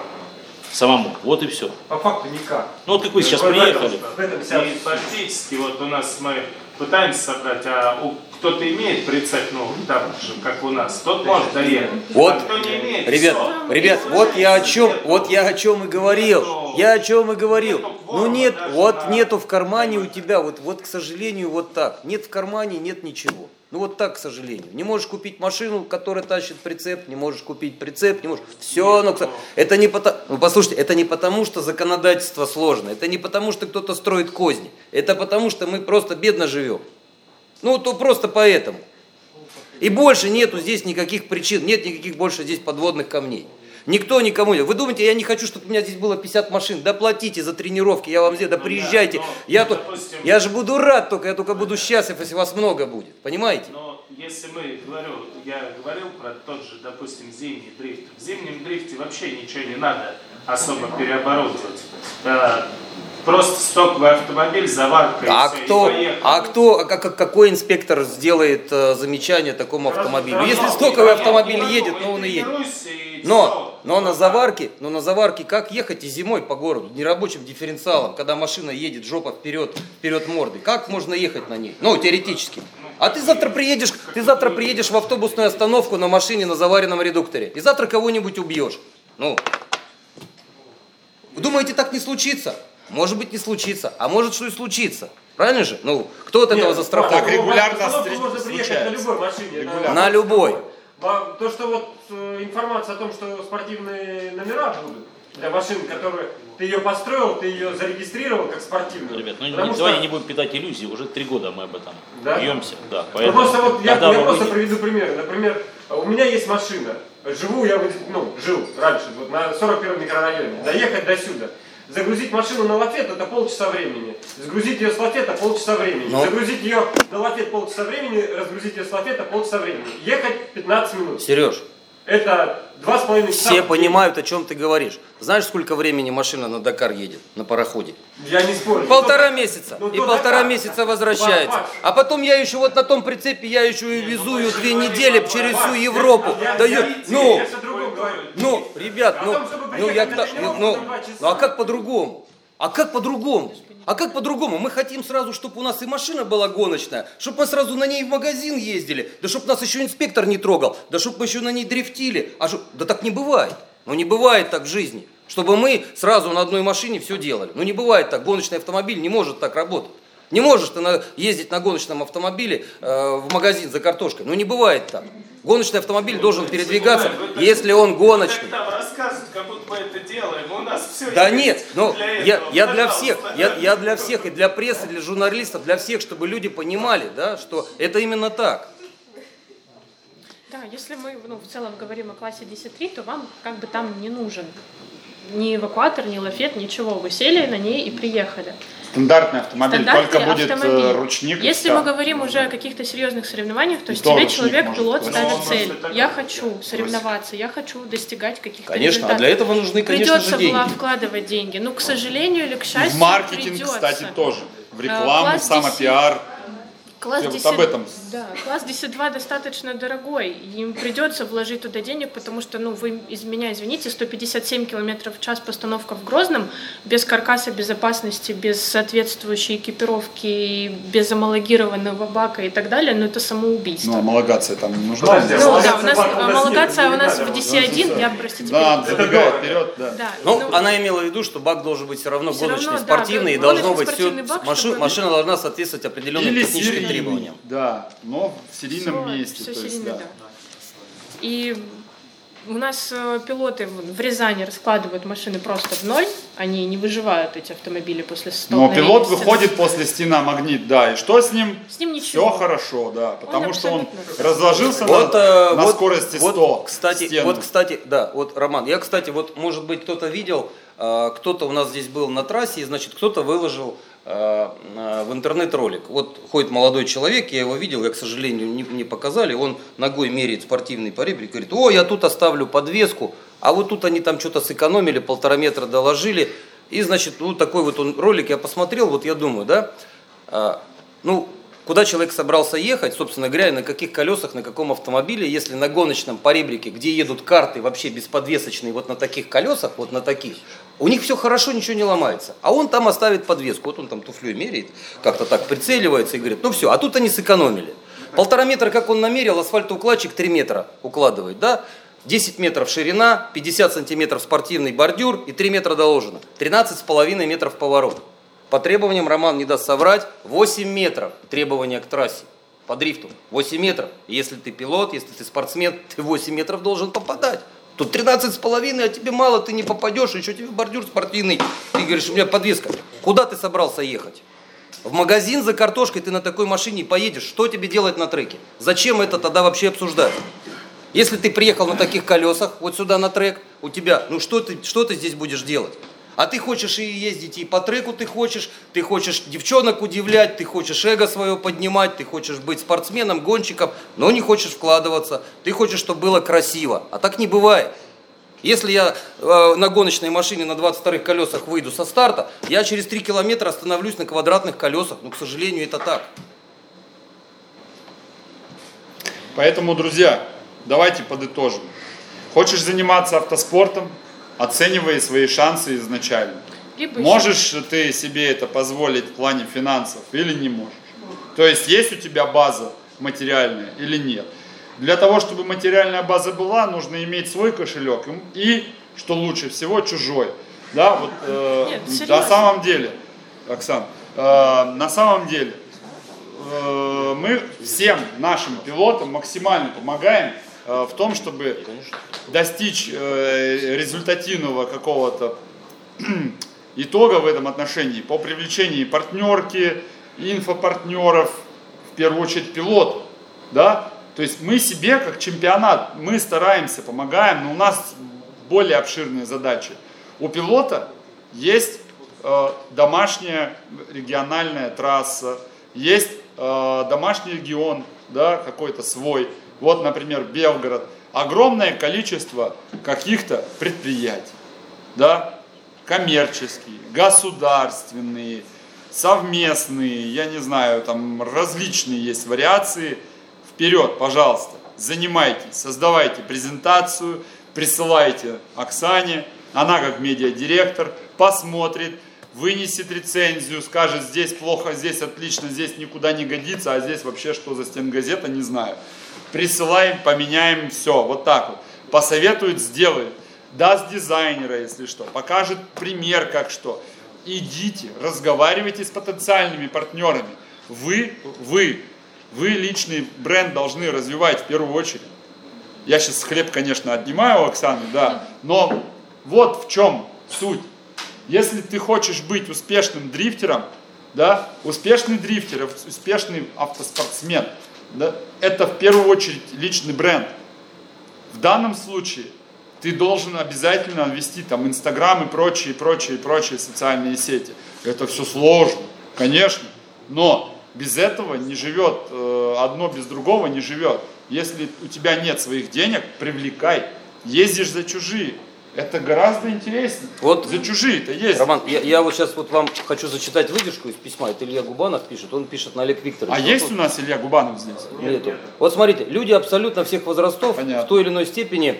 Самому. Вот и все. По факту никак. Ну вот как вы сейчас В этом- приехали. В этом вся И фактически вот у нас мы пытаемся собрать, а у- кто-то имеет прицеп, ну, там же, как у нас, тот может доехать. Вот, а кто не имеет, Ребят, всё. ребят, вот я о чем, вот я о чем и говорил. Я о чем и говорил. Нету Ну нет, даже вот нету в кармане у тебя, вот, вот к сожалению, вот так. Нет в кармане, нет ничего. Ну вот так, к сожалению. Не можешь купить машину, которая тащит прицеп, не можешь купить прицеп, не можешь. Все, ну, кстати, это не потому, ну послушайте, это не потому, что законодательство сложно, это не потому, что кто-то строит козни, это потому, что мы просто бедно живем. Ну, то просто поэтому. И больше нету здесь никаких причин, нет никаких больше здесь подводных камней. Никто никому не... Вы думаете, я не хочу, чтобы у меня здесь было 50 машин? Да платите за тренировки, я вам здесь, да Ну приезжайте. да, но, я, тут, допустим- я же буду рад только, я только буду счастлив, если вас много будет. Понимаете? Но если мы, говорю, я говорил про тот же, допустим, зимний дрифт. В зимнем дрифте вообще ничего не надо особо переоборудовать. Э, Просто стоковый автомобиль, заварка А и и кто, поехали. а кто, а как- какой инспектор сделает э, замечание такому автомобилю? Если стоковый автомобиль говорю, едет, и ну он и едет. и Но, но на заварке, но на заварке как ехать и зимой по городу, нерабочим дифференциалом, когда машина едет жопа вперед, вперед морды? Как можно ехать на ней? Ну, теоретически. А ты завтра приедешь, ты завтра приедешь в автобусную остановку на машине на заваренном редукторе. И завтра кого-нибудь убьешь. Ну, вы думаете, так не случится? Может быть, не случится. А может, что и случится. Правильно же? Ну, кто от этого Нет, застрахован? Так регулярно встреч- можно приехать на любой машине. Регулярно. На любой. Вам- То, что вот э, информация о том, что спортивные номера будут для машин, которые ты ее построил, ты ее зарегистрировал как спортивную. Ребят, ну не, Потому давайте что- не будем питать иллюзии, уже три года мы об этом Да? бьемся. Да, Ну, поэтому, просто вот я, я просто приведу пример. Например, у меня есть машина. Живу я, ну, жил раньше, вот на 41 микрорайоне. Доехать до сюда. Загрузить машину на лафет это полчаса времени. Сгрузить ее с лафета полчаса времени. Но- Загрузить ее на лафет полчаса времени, разгрузить ее с лафета полчаса времени. Ехать 15 минут. Сереж, Это два с половиной часа. все понимают, о чем ты говоришь. Знаешь, сколько времени машина на Дакар едет на пароходе? Я не спорю. Полтора месяца. Ну, И то полтора Дакар. месяца возвращается. Паш, А потом я еще вот на том прицепе, я еще и везу ее две недели через всю Европу. Я, Да я, ну, я ну, ребят, О ну, ну я, ну, ну, а как по-другому? А как по-другому? А как по-другому? Мы хотим сразу, чтобы у нас и машина была гоночная, чтобы мы сразу на ней в магазин ездили, да чтобы нас еще инспектор не трогал, да чтобы мы еще на ней дрифтили. А шо- Да так не бывает. Ну не бывает так в жизни. Чтобы мы сразу на одной машине все делали. Ну не бывает так. Гоночный автомобиль не может так работать. Не можешь ты ездить на гоночном автомобиле э, в магазин за картошкой. Ну не бывает так. Гоночный автомобиль должен передвигаться, если он гоночный. Там рассказывают, как будто мы это делаем. У нас все Да нет, ну я, этого. я для всех, я, я для всех, и для прессы, для журналистов, для всех, чтобы люди понимали, да, что это именно так. Да, если мы ну, в целом говорим о классе 10.3, то вам как бы там не нужен ни эвакуатор, ни лафет, ничего. Вы сели на ней и приехали. Стандартный автомобиль, Стандартный только будет э, автомобиль. ручник. Если мы говорим уже о каких-то серьезных соревнованиях, то И есть то тебе человек, пилот, ставит Ну, цель. Я хочу соревноваться, я хочу достигать каких-то Конечно, а результатов. для этого нужны, конечно Придется же, деньги. было вкладывать деньги. Ну, к сожалению или к И счастью, в маркетинг, придется. кстати, тоже. В Э, рекламу, самопиар. Класс Я вот 10, об этом. Да, класс 10-2 достаточно дорогой. Им придется вложить туда денег, потому что, ну, вы из меня извините, 157 километров в час постановка в Грозном, без каркаса безопасности, без соответствующей экипировки, без амалогированного бака и так далее, ну, это самоубийство. Ну, homologaция там не нужна. Подожди, Ну, да, у Амалогация нас бака у нас амалогация у нас в надо. DC1, я, простите, Да, забегает вперед, да. Да, Ну, ну, она имела в виду, что бак должен быть все равно Всё гоночный, равно, да, спортивный, и гоночный должно быть все, бак, машина, чтобы- машина должна соответствовать техническим серийный, требованиям. Да, но в серийном Всё- месте. всё то есть, серийно, да. да. И у нас э, пилоты в Рязани раскладывают машины просто в ноль, они не выживают, эти автомобили после Но столкновения. пилот с- выходит после стена магнит, да, и что с ним? С ним ничего. Все хорошо, да, потому что он разложился Вот, на, э, на вот- скорости 100 вот, кстати, стену. вот, кстати, да, вот, Роман, я, кстати, вот, может быть, кто-то видел, э, кто-то у нас здесь был на трассе, и, значит, кто-то выложил в интернет ролик. Вот ходит молодой человек, я его видел, я, к сожалению, не, не показали, он ногой меряет спортивный поребрик, говорит, о, я тут оставлю подвеску, а вот тут они там что-то сэкономили, полтора метра доложили, и, значит, вот такой вот он ролик я посмотрел, вот я думаю, да, а, ну, куда человек собрался ехать, собственно говоря, и на каких колесах, на каком автомобиле, если на гоночном поребрике, где едут карты вообще бесподвесочные, вот на таких колесах, вот на таких, у них все хорошо, ничего не ломается. А он там оставит подвеску, вот он там туфлей меряет, как-то так прицеливается и говорит, ну все, а тут они сэкономили. Полтора метра, как он намерил, асфальтоукладчик 3 метра укладывает, да? 10 метров ширина, 50 сантиметров спортивный бордюр и 3 метра доложено. 13,5 метров поворот. По требованиям, Роман не даст соврать, 8 метров требования к трассе. По дрифту 8 метров. Если ты пилот, если ты спортсмен, ты 8 метров должен попадать. Тут 13 с половиной, а тебе мало, ты не попадешь, еще тебе бордюр спортивный. Ты говоришь, у меня подвеска. Куда ты собрался ехать? В магазин за картошкой ты на такой машине поедешь. Что тебе делать на треке? Зачем это тогда вообще обсуждать? Если ты приехал на таких колесах вот сюда на трек, у тебя, ну что ты, что ты здесь будешь делать? А ты хочешь и ездить и по треку ты хочешь, ты хочешь девчонок удивлять, ты хочешь эго свое поднимать, ты хочешь быть спортсменом, гонщиком, но не хочешь вкладываться, ты хочешь, чтобы было красиво. А так не бывает. Если я э, на гоночной машине на 22-х колесах выйду со старта, я через 3 километра остановлюсь на квадратных колесах. Но, к сожалению, это так. Поэтому, друзья, давайте подытожим. Хочешь заниматься автоспортом, оценивай свои шансы изначально. Либо Можешь ты себе это позволить в плане финансов или не можешь? То есть есть у тебя база материальная или нет. Для того, чтобы материальная база была, нужно иметь свой кошелек и, что лучше всего, чужой. Да, вот э, Нет, на серьезно. самом деле, Оксан, э, на самом деле э, мы всем нашим пилотам максимально помогаем в том, чтобы достичь э, результативного какого-то [clears throat] итога в этом отношении по привлечению партнерки, инфопартнеров, в первую очередь пилотов, да, то есть мы себе как чемпионат, мы стараемся, помогаем, но у нас более обширные задачи. У пилота есть э, домашняя региональная трасса, есть э, домашний регион, да, какой-то свой. Вот, например, Белгород. Огромное количество каких-то предприятий, да, коммерческие, государственные, совместные, я не знаю, там различные есть вариации. Вперед, пожалуйста, занимайтесь, создавайте презентацию, присылайте Оксане, она как медиадиректор посмотрит, вынесет рецензию, скажет, здесь плохо, здесь отлично, здесь никуда не годится, а здесь вообще что за стенгазета, не знаю. Присылаем, поменяем, все, вот так вот. Посоветует, сделает. Даст дизайнера, если что, покажет пример, как что. Идите, разговаривайте с потенциальными партнерами. Вы, вы, вы личный бренд должны развивать в первую очередь. Я сейчас хлеб, конечно, отнимаю у Оксаны, да, но вот в чем суть. Если ты хочешь быть успешным дрифтером, да, успешный дрифтер, успешный автоспортсмен, да, это в первую очередь личный бренд. В данном случае ты должен обязательно вести там Инстаграм и прочие, прочие, прочие социальные сети. Это все сложно, конечно, но без этого не живет, э, одно без другого не живет. Если у тебя нет своих денег, привлекай, ездишь за чужие. Это гораздо интереснее. Вот. За чужие-то ездить. Роман, я, я вот сейчас вот вам хочу зачитать выдержку из письма. Это Илья Губанов пишет. Он пишет на Олег Викторович. А Вот есть тут- у нас Илья Губанов здесь? Нету. Вот смотрите, люди абсолютно всех возрастов Понятно. в той или иной степени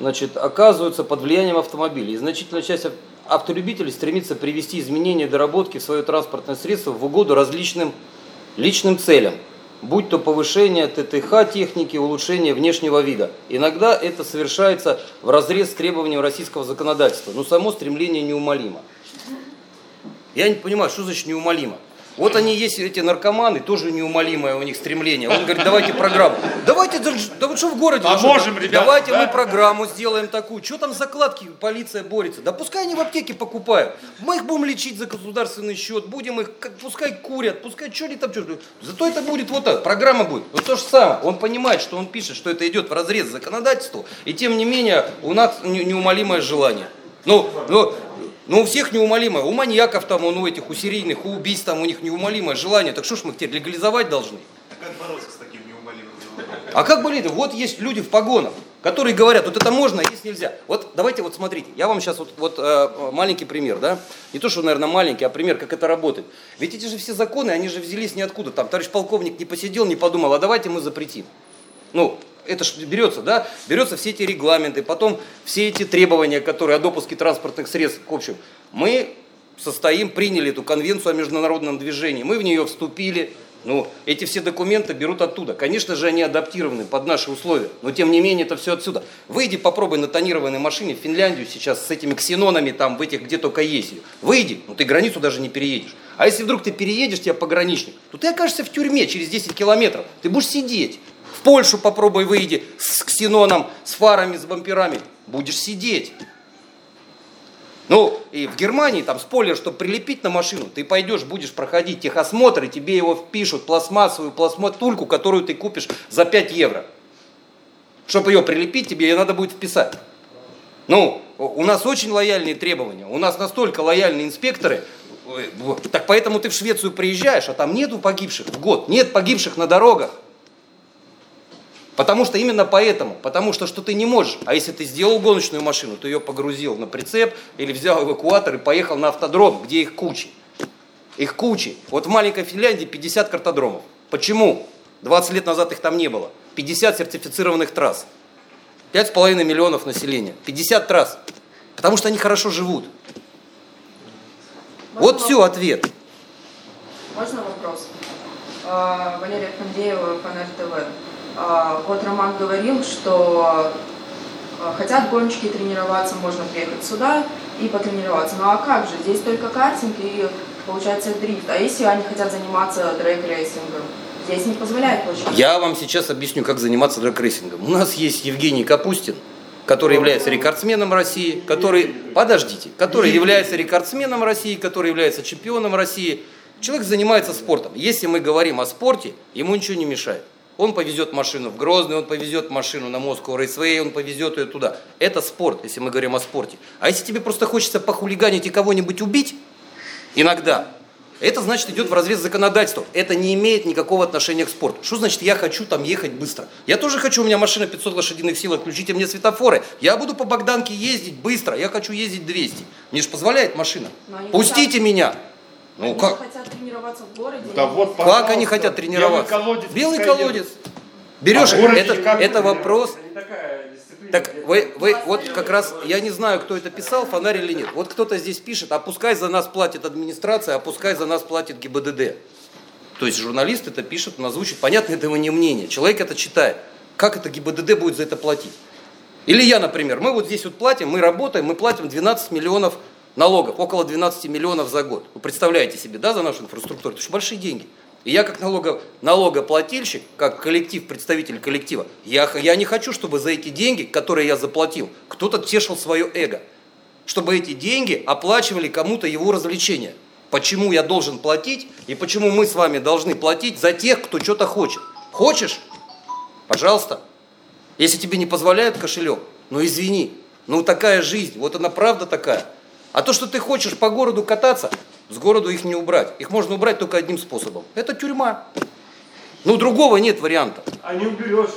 значит, оказываются под влиянием автомобилей. И значительная часть ав- автолюбителей стремится привести изменения и доработки в свое транспортное средство в угоду различным личным целям. Будь то повышение ТТХ техники, улучшение внешнего вида. Иногда это совершается в разрез с требованием российского законодательства, но само стремление неумолимо. Я не понимаю, что значит неумолимо? Вот они есть, эти наркоманы, тоже неумолимое у них стремление. Он говорит, давайте программу. Давайте, да, вы что в городе? что, Поможем, ребята, Давайте да? мы программу сделаем такую. Что там закладки, полиция борется? Да пускай они в аптеке покупают. Мы их будем лечить за государственный счет, будем их, пускай курят, пускай что они там, что Зато это будет вот так, программа будет. Вот то же самое. Он понимает, что он пишет, что это идет в разрез законодательству, и тем не менее у нас не- неумолимое желание. Ну, ну, ну, у всех неумолимое. У маньяков там, у этих, у серийных, у убийств там у них неумолимое желание. Так что ж мы их теперь легализовать должны? А как бороться с таким неумолимым желанием? А как болит? Вот есть люди в погонах, которые говорят, вот это можно, а есть нельзя. Вот давайте вот смотрите, я вам сейчас вот, вот э, маленький пример, да? Не то, что, наверное, маленький, а пример, как это работает. Ведь эти же все законы, они же взялись ниоткуда. Там товарищ полковник не посидел, не подумал, а давайте мы запретим. Ну, это ж берется, да, берется все эти регламенты, потом все эти требования, которые о допуске транспортных средств к общему. Мы состоим, приняли эту конвенцию о международном движении, мы в нее вступили, ну, эти все документы берут оттуда. Конечно же, они адаптированы под наши условия, но тем не менее это все отсюда. Выйди, попробуй на тонированной машине в Финляндию сейчас с этими ксенонами там в этих, где только есть. Выйди, ну ты границу даже не переедешь. А если вдруг ты переедешь, тебя пограничник, то ты окажешься в тюрьме через 10 километров. Ты будешь сидеть. Польшу попробуй выйди с ксеноном, с фарами, с бамперами. Будешь сидеть. Ну, и в Германии там спойлер, чтобы прилепить на машину, ты пойдешь, будешь проходить техосмотр, и тебе его впишут, пластмассовую пластматульку, которую ты купишь за 5 евро. Чтобы ее прилепить, тебе ее надо будет вписать. Ну, у нас очень лояльные требования, у нас настолько лояльные инспекторы, так поэтому ты в Швецию приезжаешь, а там нету погибших в год, нет погибших на дорогах. Потому что именно поэтому, потому что что ты не можешь. А если ты сделал гоночную машину, ты ее погрузил на прицеп или взял эвакуатор и поехал на автодром, где их кучи. Их кучи. Вот в маленькой Финляндии 50 картодромов. Почему? 20 лет назад их там не было. 50 сертифицированных трасс. 5,5 миллионов населения. 50 трасс. Потому что они хорошо живут. Вот Можно все, ответ. Можно вопрос? А, Валерия Фандеева, Фонарь ТВ. А, Вот Роман говорил, что а, хотят гонщики тренироваться, можно приехать сюда и потренироваться. Ну а как же? Здесь только картинг и получается дрифт. А если они хотят заниматься дрэг-рейсингом? Здесь не позволяет площадь. Я вам сейчас объясню, как заниматься драг-рейсингом. У нас есть Евгений Капустин, который является рекордсменом России, который, подождите, который является рекордсменом России, который является чемпионом России. Человек занимается спортом. Если мы говорим о спорте, ему ничего не мешает. Он повезет машину в Грозный, он повезет машину на Москву Рейсвей, он повезет ее туда. Это спорт, если мы говорим о спорте. А если тебе просто хочется похулиганить и кого-нибудь убить, иногда, это значит идет в разрез законодательства. Это не имеет никакого отношения к спорту. Что значит я хочу там ехать быстро? Я тоже хочу, у меня машина 500 лошадиных сил, отключите мне светофоры. Я буду по Богданке ездить быстро, я хочу ездить 200. Мне же позволяет машина. Пустите меня. Ну Они как? хотят тренироваться в городе. Да вот, Как они хотят тренироваться? Белый колодец. Белый колодец. Берешь, А это, это вопрос. Это не такая дисциплина. Так вы, вы, вот как раз, я не знаю, кто это писал, фонарь или нет. Вот кто-то здесь пишет, а пускай за нас платит администрация, а пускай за нас платит ГИБДД. То есть журналист это пишет, он озвучит. Понятно, это его не мнение. Человек это читает. Как это ГИБДД будет за это платить? Или я, например, мы вот здесь вот платим, мы работаем, мы платим 12 миллионов налогов, около 12 миллионов за год. Вы представляете себе, да, за нашу инфраструктуру? Это же большие деньги. И я как налого, налогоплательщик, как коллектив, представитель коллектива, я, я не хочу, чтобы за эти деньги, которые я заплатил, кто-то тешил свое эго. Чтобы эти деньги оплачивали кому-то его развлечения. Почему я должен платить и почему мы с вами должны платить за тех, кто что-то хочет. Хочешь? Пожалуйста. Если тебе не позволяет кошелек, ну извини, ну такая жизнь, вот она правда такая. А то, что ты хочешь по городу кататься, с городу их не убрать. Их можно убрать только одним способом. Это тюрьма. Ну другого нет варианта. А не уберешь.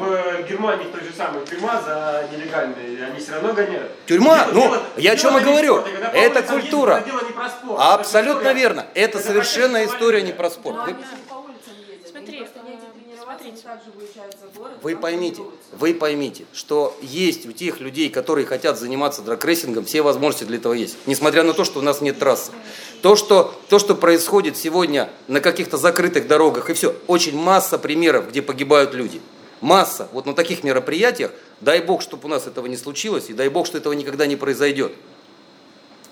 В Германии той же самой тюрьма за нелегальные, они все равно гоняют. Тюрьма? Дело- Ну, дело- я о чем и говорю. Когда по Это культура. это дело не про спорт. Абсолютно Это верно. Это Это совершенно история не про спорт. Но Вы- также выезжают за город. Вы поймите, вы поймите, что есть у тех людей, которые хотят заниматься драгрейсингом, все возможности для этого есть. Несмотря на то, что у нас нет трассы. То, что, то, что происходит сегодня на каких-то закрытых дорогах, и все, очень масса примеров, где погибают люди. Масса. Вот на таких мероприятиях, дай бог, чтобы у нас этого не случилось, и дай бог, что этого никогда не произойдет.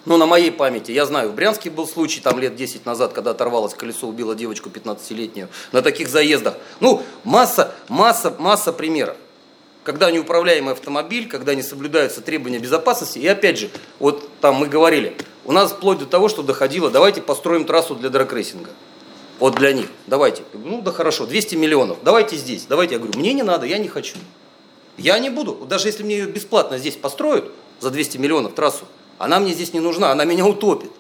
Ну, на моей памяти, я знаю, в Брянске был случай там лет 10 назад, когда оторвалось колесо, убило девочку 15-летнюю на таких заездах. Ну, масса, масса, масса примеров. Когда неуправляемый автомобиль, когда не соблюдаются требования безопасности. И опять же, вот там мы говорили, у нас вплоть до того, что доходило, давайте построим трассу для драгрейсинга. Вот для них. Давайте. Ну да хорошо, 200 миллионов. Давайте здесь. Давайте. Я говорю, мне не надо, я не хочу. Я не буду. Даже если мне ее бесплатно здесь построят за 200 миллионов трассу, она мне здесь не нужна, она меня утопит.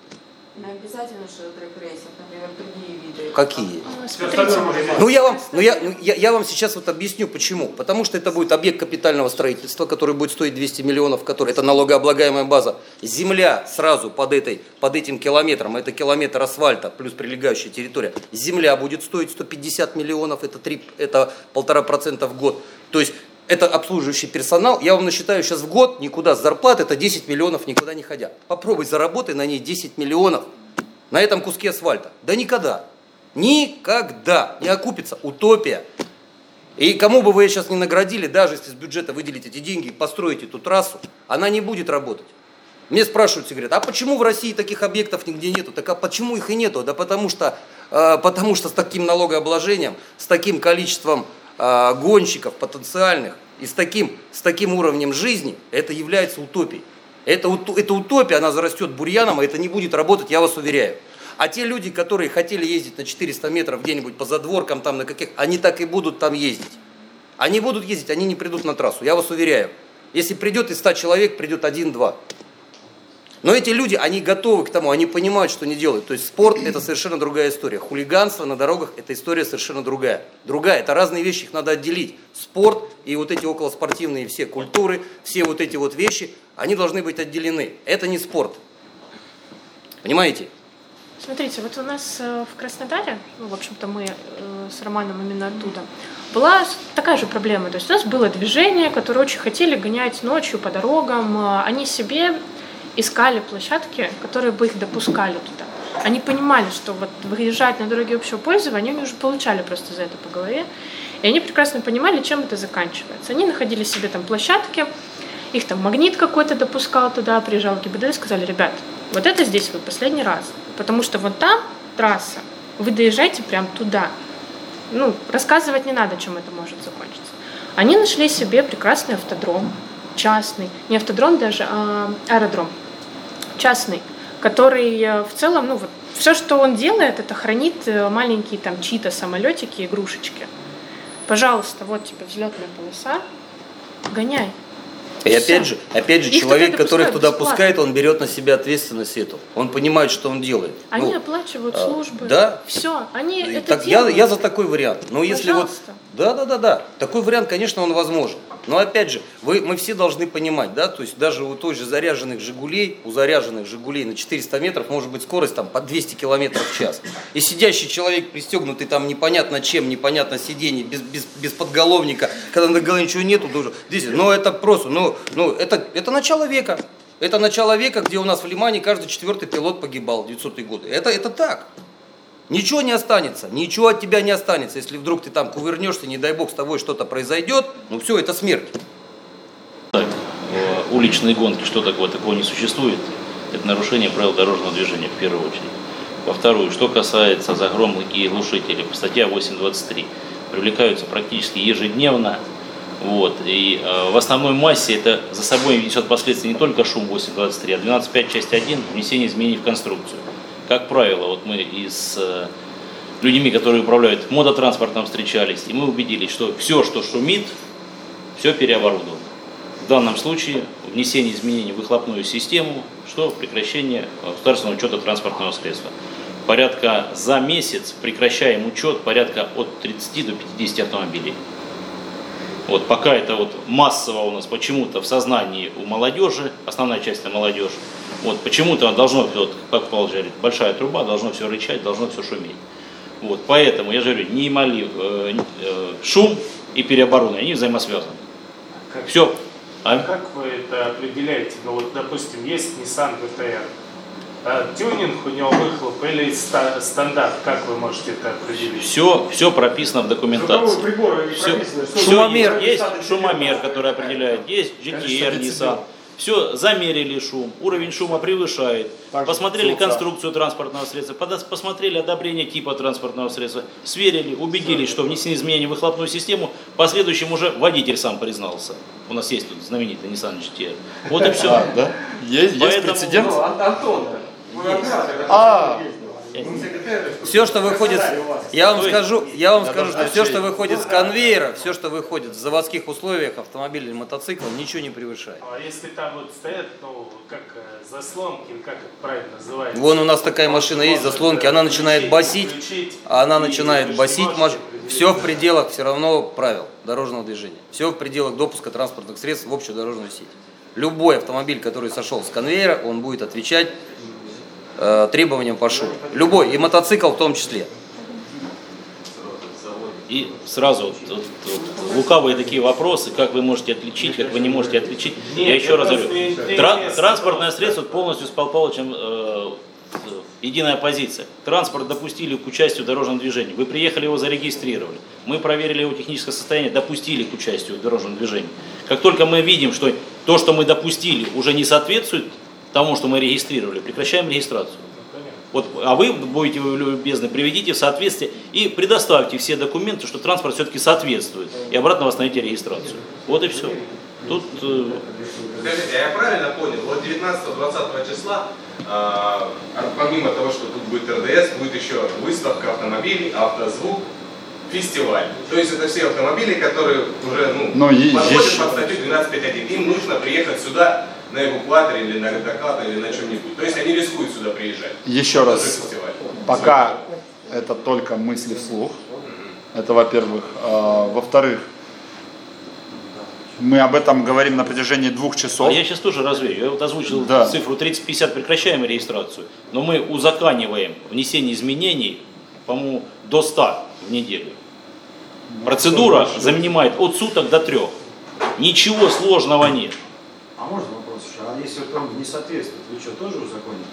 Не обязательно, что драг-рейсинг, например, другие виды. Какие? А, Всё Смотрите. Ну я вам, ну я, ну, я, я вам сейчас вот объясню почему. Потому что это будет объект капитального строительства, который будет стоить 200 миллионов, который это налогооблагаемая база. Земля сразу под, этой, под этим километром, это километр асфальта плюс прилегающая территория. Земля будет стоить 150 миллионов, это, 3, это полтора процента в год. То есть это обслуживающий персонал. Я вам насчитаю сейчас в год никуда с зарплаты, это 10 миллионов никуда не ходя. Попробуй заработай на ней 10 миллионов на этом куске асфальта. Да никогда. Никогда не окупится. Утопия. И кому бы вы сейчас не наградили, даже если с бюджета выделить эти деньги и построить эту трассу, она не будет работать. Мне спрашивают, говорят, а почему в России таких объектов нигде нету? Так а почему их и нету? Да потому что, э, потому что с таким налогообложением, с таким количеством э, гонщиков потенциальных и с таким, с таким уровнем жизни, это является утопией. Это, это утопия, она зарастет бурьяном, и это не будет работать, я вас уверяю. А те люди, которые хотели ездить на 400 метров где-нибудь по задворкам, там на каких, они так и будут там ездить. Они будут ездить, они не придут на трассу, я вас уверяю. Если придет из 100 человек, придет один-два. Но эти люди, они готовы к тому, они понимают, что они делают. То есть спорт – это совершенно другая история. Хулиганство на дорогах – это история совершенно другая. Другая, это разные вещи, их надо отделить. Спорт и вот эти околоспортивные все культуры, все вот эти вот вещи, они должны быть отделены. Это не спорт. Понимаете? Смотрите, вот у нас э, в Краснодаре, ну, в общем-то, мы э, с Романом именно оттуда, была такая же проблема. То есть у нас было движение, которое очень хотели гонять ночью по дорогам. Э, Они себе искали площадки, которые бы их допускали туда. Они понимали, что вот выезжать на дороги общего пользования, они уже получали просто за это по голове. И они прекрасно понимали, чем это заканчивается. Они находили себе там площадки, их там магнит какой-то допускал туда, приезжал ГИБДД и сказали, ребят, вот это здесь вы последний раз, потому что вот там трасса, вы доезжаете прям туда. Ну, рассказывать не надо, чем это может закончиться. Они нашли себе прекрасный автодром, частный, не автодром даже, а аэродром, частный, который э, в целом, ну вот, все, что он делает, это хранит э, маленькие там чьи-то самолетики, игрушечки. Пожалуйста, вот тебе взлетная полоса, гоняй. И опять же, опять же, Их человек, который их туда допускают пускает, он берет на себя ответственность эту. Он понимает, что он делает. Они Ну, оплачивают а, службы. да. Все, они и это так я, делают. я за такой вариант. Но если вот, Пожалуйста. да, да, да, да, такой вариант, конечно, он возможен. Но опять же, вы, мы все должны понимать, да, то есть даже у той же заряженных Жигулей, у заряженных Жигулей на 400 метров может быть скорость там по 200 километров в час. И сидящий человек, пристегнутый там непонятно чем, непонятно сиденье, без, без, без подголовника, когда на голове ничего нету, тоже. Здесь, ну это просто, ну, ну это, это начало века. Это начало века, где у нас в Лимане каждый четвертый пилот погибал в 900-е годы. Это, это так. Ничего не останется, ничего от тебя не останется. Если вдруг ты там кувырнешься, не дай бог с тобой что-то произойдет, ну все, это смерть. Так, э, уличные гонки, что такое? Такого не существует. Это нарушение правил дорожного движения в первую очередь. Во вторую, что касается загромных и глушителей, статья 8.23 привлекаются практически ежедневно. Вот, и э, в основной массе это за собой несет последствия не только шум 8.23, а 12.5 часть 1 внесение изменений в конструкцию. Как правило, вот мы и с э, людьми, которые управляют мототранспортом встречались, и мы убедились, что все, что шумит, все переоборудовано. В данном случае внесение изменений в выхлопную систему, что прекращение э, государственного учета транспортного средства. Порядка за месяц прекращаем учет порядка от 30 до 50 автомобилей. Вот пока это вот массово у нас почему-то в сознании у молодежи, основная часть это молодежь, вот почему-то должно, вот, как Павел говорит, большая труба, должно все рычать, должно все шуметь. Вот, поэтому, я же говорю, не мали э, э, шум и переоборудование, они взаимосвязаны. Все. А? Как вы это определяете? Ну вот, допустим, есть Nissan GTR. А тюнинг у него выхлоп или ста- стандарт? Как вы можете это определить? Все, все прописано в документации. Приборы Все, прописано, что шумомер, есть шумомер, который определяет, есть GTR, децибел. Nissan. Все, замерили шум, уровень шума превышает. Также Посмотрели filter. конструкцию транспортного средства, посмотрели одобрение типа транспортного средства, сверили, убедились, что внесены изменения в выхлопную систему. В последующем уже водитель сам признался. У нас есть тут знаменитый Nissan GTR. Вот и все. А, да? Есть, есть прецедент? Ну, Ан- Антон, вы оператор, А. он секретарь. Все, что выходит, я вам скажу, я вам скажу, что все, что выходит с конвейера, все, что выходит в заводских условиях автомобиля или мотоцикла, ничего не превышает. А если там вот стоят, ну, как э, заслонки, как это правильно называется? Вон у нас такая машина есть, заслонки, она начинает басить, а она начинает басить, все в пределах все равно правил дорожного движения, все в пределах допуска транспортных средств в общую дорожную сеть. Любой автомобиль, который сошел с конвейера, он будет отвечать э, требованиям по шуму. Любой, и мотоцикл в том числе. И сразу вот, вот- вот лукавые такие вопросы, как вы можете отличить, как вы не можете отличить. Я еще раз говорю, тра- транспортное средство полностью с Павлом Павловичем э, э, единая позиция. Транспорт допустили к участию в дорожном движении. Вы приехали, его зарегистрировали. Мы проверили его техническое состояние, допустили к участию в дорожном движении. Как только мы видим, что то, что мы допустили, уже не соответствует тому, что мы регистрировали, прекращаем регистрацию. Вот, а вы будете любезны, приведите в соответствие и предоставьте все документы, что транспорт все-таки соответствует. И обратно восстановите регистрацию. Вот и все. Тут э, Скажите, а я правильно понял, вот 19-20 числа, а, помимо того, что тут будет РДС, будет еще выставка автомобилей, автозвук, фестиваль. То есть это все автомобили, которые уже ну, Ну, е- подходят еще- под статью 12.5.1. Им нужно приехать сюда на эвакуаторе или на докаторе или на чем-нибудь. То есть они рискуют сюда приезжать. Еще раз, фестиваль. пока это только мысли вслух. Это во-первых. А, Во-вторых, мы об этом говорим на протяжении двух часов. а я сейчас тоже развею. Я вот озвучил Да. цифру 30-50, прекращаем регистрацию. Но мы узаканиваем внесение изменений, по-моему, до 100 в неделю. Процедура занимает от суток до трех. Ничего сложного нет. А можно если он не соответствует, вы что, тоже узаконите?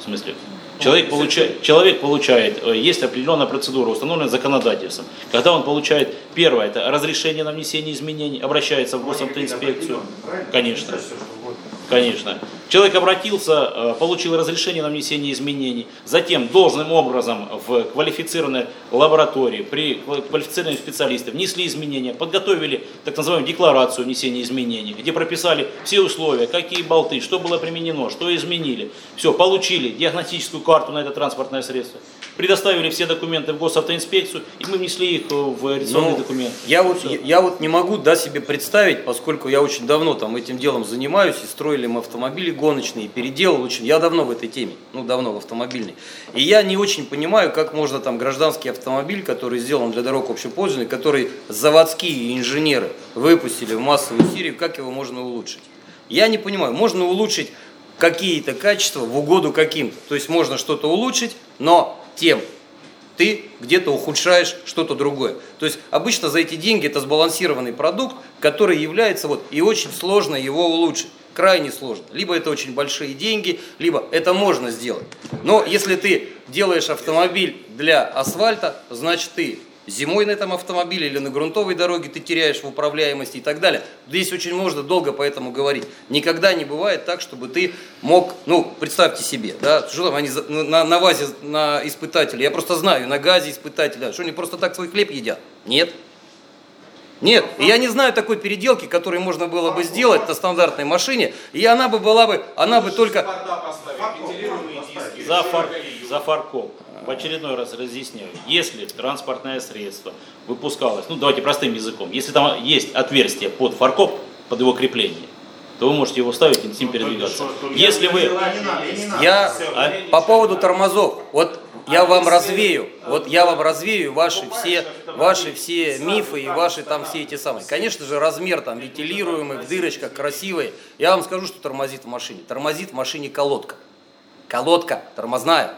В смысле? Человек получает, человек получает, э, есть определенная процедура, установленная законодательством. Когда он получает, первое, это разрешение на внесение изменений, обращается в госавтоинспекцию. Конечно. Конечно. Человек обратился, э, получил разрешение на внесение изменений, затем должным образом в квалифицированной лаборатории при квалифицированных специалистах внесли изменения, подготовили так называемую декларацию внесения изменений, где прописали все условия, какие болты, что было применено, что изменили. Все, получили диагностическую карту на это транспортное средство, предоставили все документы в госавтоинспекцию, и мы внесли их в реакционный Ну, документ. Я вот, я, я вот не могу да, себе представить, поскольку я очень давно там этим делом занимаюсь, и строили мы автомобили гоночные, переделал очень, я давно в этой теме, ну давно в автомобильной. И я не очень понимаю, как можно там гражданский автомобиль, который сделан для дорог общепользования, который заводские инженеры выпустили в массовую серию, как его можно улучшить. Я не понимаю, можно улучшить какие-то качества в угоду каким-то. То есть можно что-то улучшить, но тем ты где-то ухудшаешь что-то другое. То есть обычно за эти деньги это сбалансированный продукт, который является вот и очень сложно его улучшить. Крайне сложно. Либо это очень большие деньги, либо это можно сделать. Но если ты делаешь автомобиль для асфальта, значит ты зимой на этом автомобиле или на грунтовой дороге ты теряешь в управляемости и так далее. Здесь очень можно долго по этому говорить. Никогда не бывает так, чтобы ты мог, ну, представьте себе, да, что там они на, на вазе на испытателя, я просто знаю, на газе испытателя, что они просто так свой хлеб едят? Нет. Нет, я не знаю такой переделки, которую можно было бы сделать на стандартной машине, и она бы была бы, она бы только... За, фар, за фаркоп. В очередной раз разъясняю. Если транспортное средство выпускалось, ну давайте простым языком, если там есть отверстие под фаркоп, под его крепление, то вы можете его ставить и с ним передвигаться. Если вы... Я а, по поводу тормозов, вот я вам развею, вот я вам развею ваши все, ваши все мифы и ваши там все эти самые. Конечно же, размер там вентилируемый, в дырочках, красивый. Я вам скажу, что тормозит в машине. Тормозит в машине колодка. Колодка тормозная.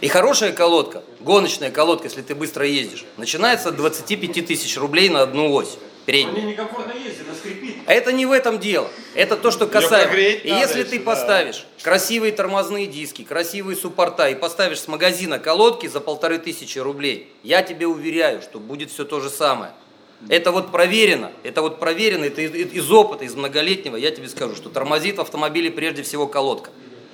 И хорошая колодка, гоночная колодка, если ты быстро ездишь, начинается от 25 тысяч рублей на одну ось переднюю. Мне некомфортно ездить, она скрипит. А Это не в этом дело. Это то, что касается. И если еще, ты да. поставишь красивые тормозные диски, красивые суппорта и поставишь с магазина колодки за полторы тысячи рублей, я тебе уверяю, что будет все то же самое. Это вот проверено, это вот проверено, это из, из опыта, из многолетнего, я тебе скажу, что тормозит в автомобиле прежде всего колодка.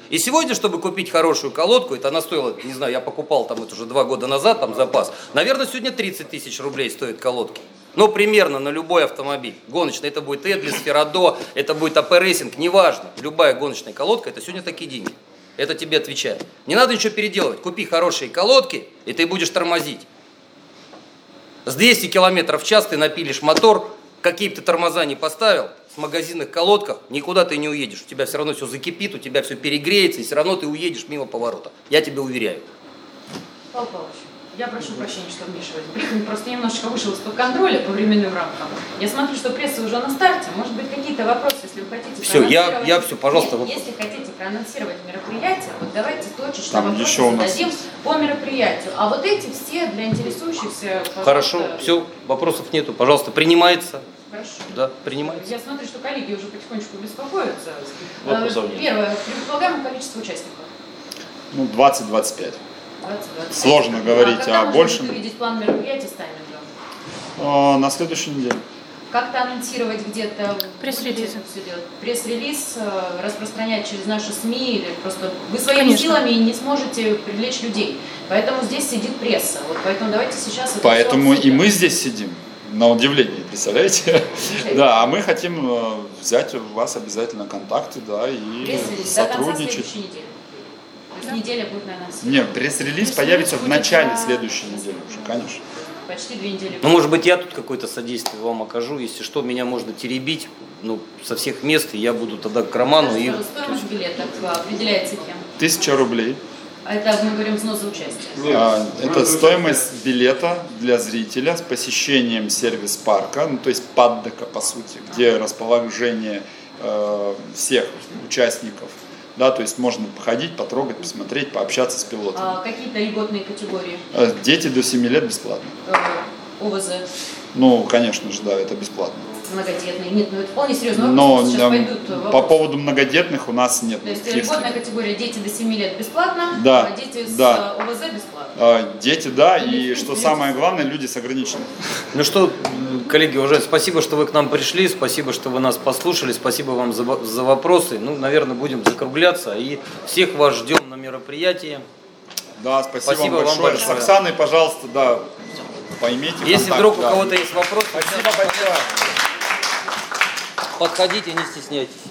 И сегодня, чтобы купить хорошую колодку, это она стоила, не знаю, я покупал там это уже два года назад, там запас, наверное, сегодня 30 тысяч рублей стоит колодки. Ну, примерно на любой автомобиль. Гоночный, это будет Endless, Ferodo, это будет AP Racing, неважно. Любая гоночная колодка, это сегодня такие деньги. Это тебе отвечает. Не надо ничего переделывать. Купи хорошие колодки, и ты будешь тормозить. С 200 километров в час ты напилишь мотор, какие бы ты тормоза не поставил, с магазинных колодках никуда ты не уедешь. У тебя все равно все закипит, у тебя все перегреется, и все равно ты уедешь мимо поворота. Я тебе уверяю. Павел я прошу прощения, что вмешиваюсь. Просто немножечко вышел из-под контроля по временным рамкам. Я смотрю, что пресса уже на старте. Может быть, какие-то вопросы, если вы хотите Всё, я- я всё, пожалуйста, Нет, если хотите проанонсировать мероприятие, вот давайте точечно Там вопросы еще у нас зададим по мероприятию. А вот эти все для интересующихся. Хорошо, все, вопросов нету. Пожалуйста, принимается. Хорошо. Да, принимается. Я смотрю, что коллеги уже потихонечку беспокоятся. Вопросов Э. Первое. Предполагаемое количество участников. Ну, 20-25. 20-25. Сложно говорить а о большем. будет увидеть план мероприятий с таймингом? А, На следующей неделе. Как-то анонсировать где-то? Делать? Пресс-релиз э, распространять через наши СМИ или просто вы своими Конечно. силами не сможете привлечь людей. Поэтому здесь сидит пресса. Вот поэтому давайте сейчас это Поэтому и мы здесь сидим. На удивление, представляете? Да, а мы хотим э, взять у вас обязательно контакты, да, и Пресс-релиз до конца сотрудничать. следующей недели. То есть неделя будет на нас. Нет, пресс-релиз появится в начале следующей недели уже, конечно. Почти две недели. Ну, может быть, я тут какое-то содействие вам окажу. Если что, меня можно теребить ну, со всех мест, и я буду тогда к Роману. И... Скажу, Стоимость билета определяется кем? Тысяча рублей. А это мы говорим взнос за участие. А, Это стоимость билета для зрителя с посещением сервис-парка, ну, то есть паддека, по сути, где расположение э, всех участников. Да, то есть можно походить, потрогать, посмотреть, пообщаться с пилотом. А какие-то льготные категории? Э, Дети до 7 лет бесплатно. Э, ОВЗ. Ну, конечно же, да, это бесплатно. Многодетные. Нет, ну это вполне серьезный вопрос. Но Сейчас да, пойдут по вопросы. поводу многодетных у нас нет То есть льготная категория дети до 7 лет бесплатно, Да, а дети с да. э, ОВЗ бесплатно. А, Дети, да, и что самое главное, люди с ограниченными. Ну что, коллеги, уже спасибо, что вы к нам пришли, спасибо, что вы нас послушали, спасибо вам за, за вопросы. Ну, наверное, будем закругляться и всех вас ждем на мероприятии. Да, спасибо, Спасибо вам вам большое. большое. С Оксаной, пожалуйста, да, поймите Если контакт, вдруг у да. кого-то есть вопросы, Спасибо большое. Подходите, не стесняйтесь.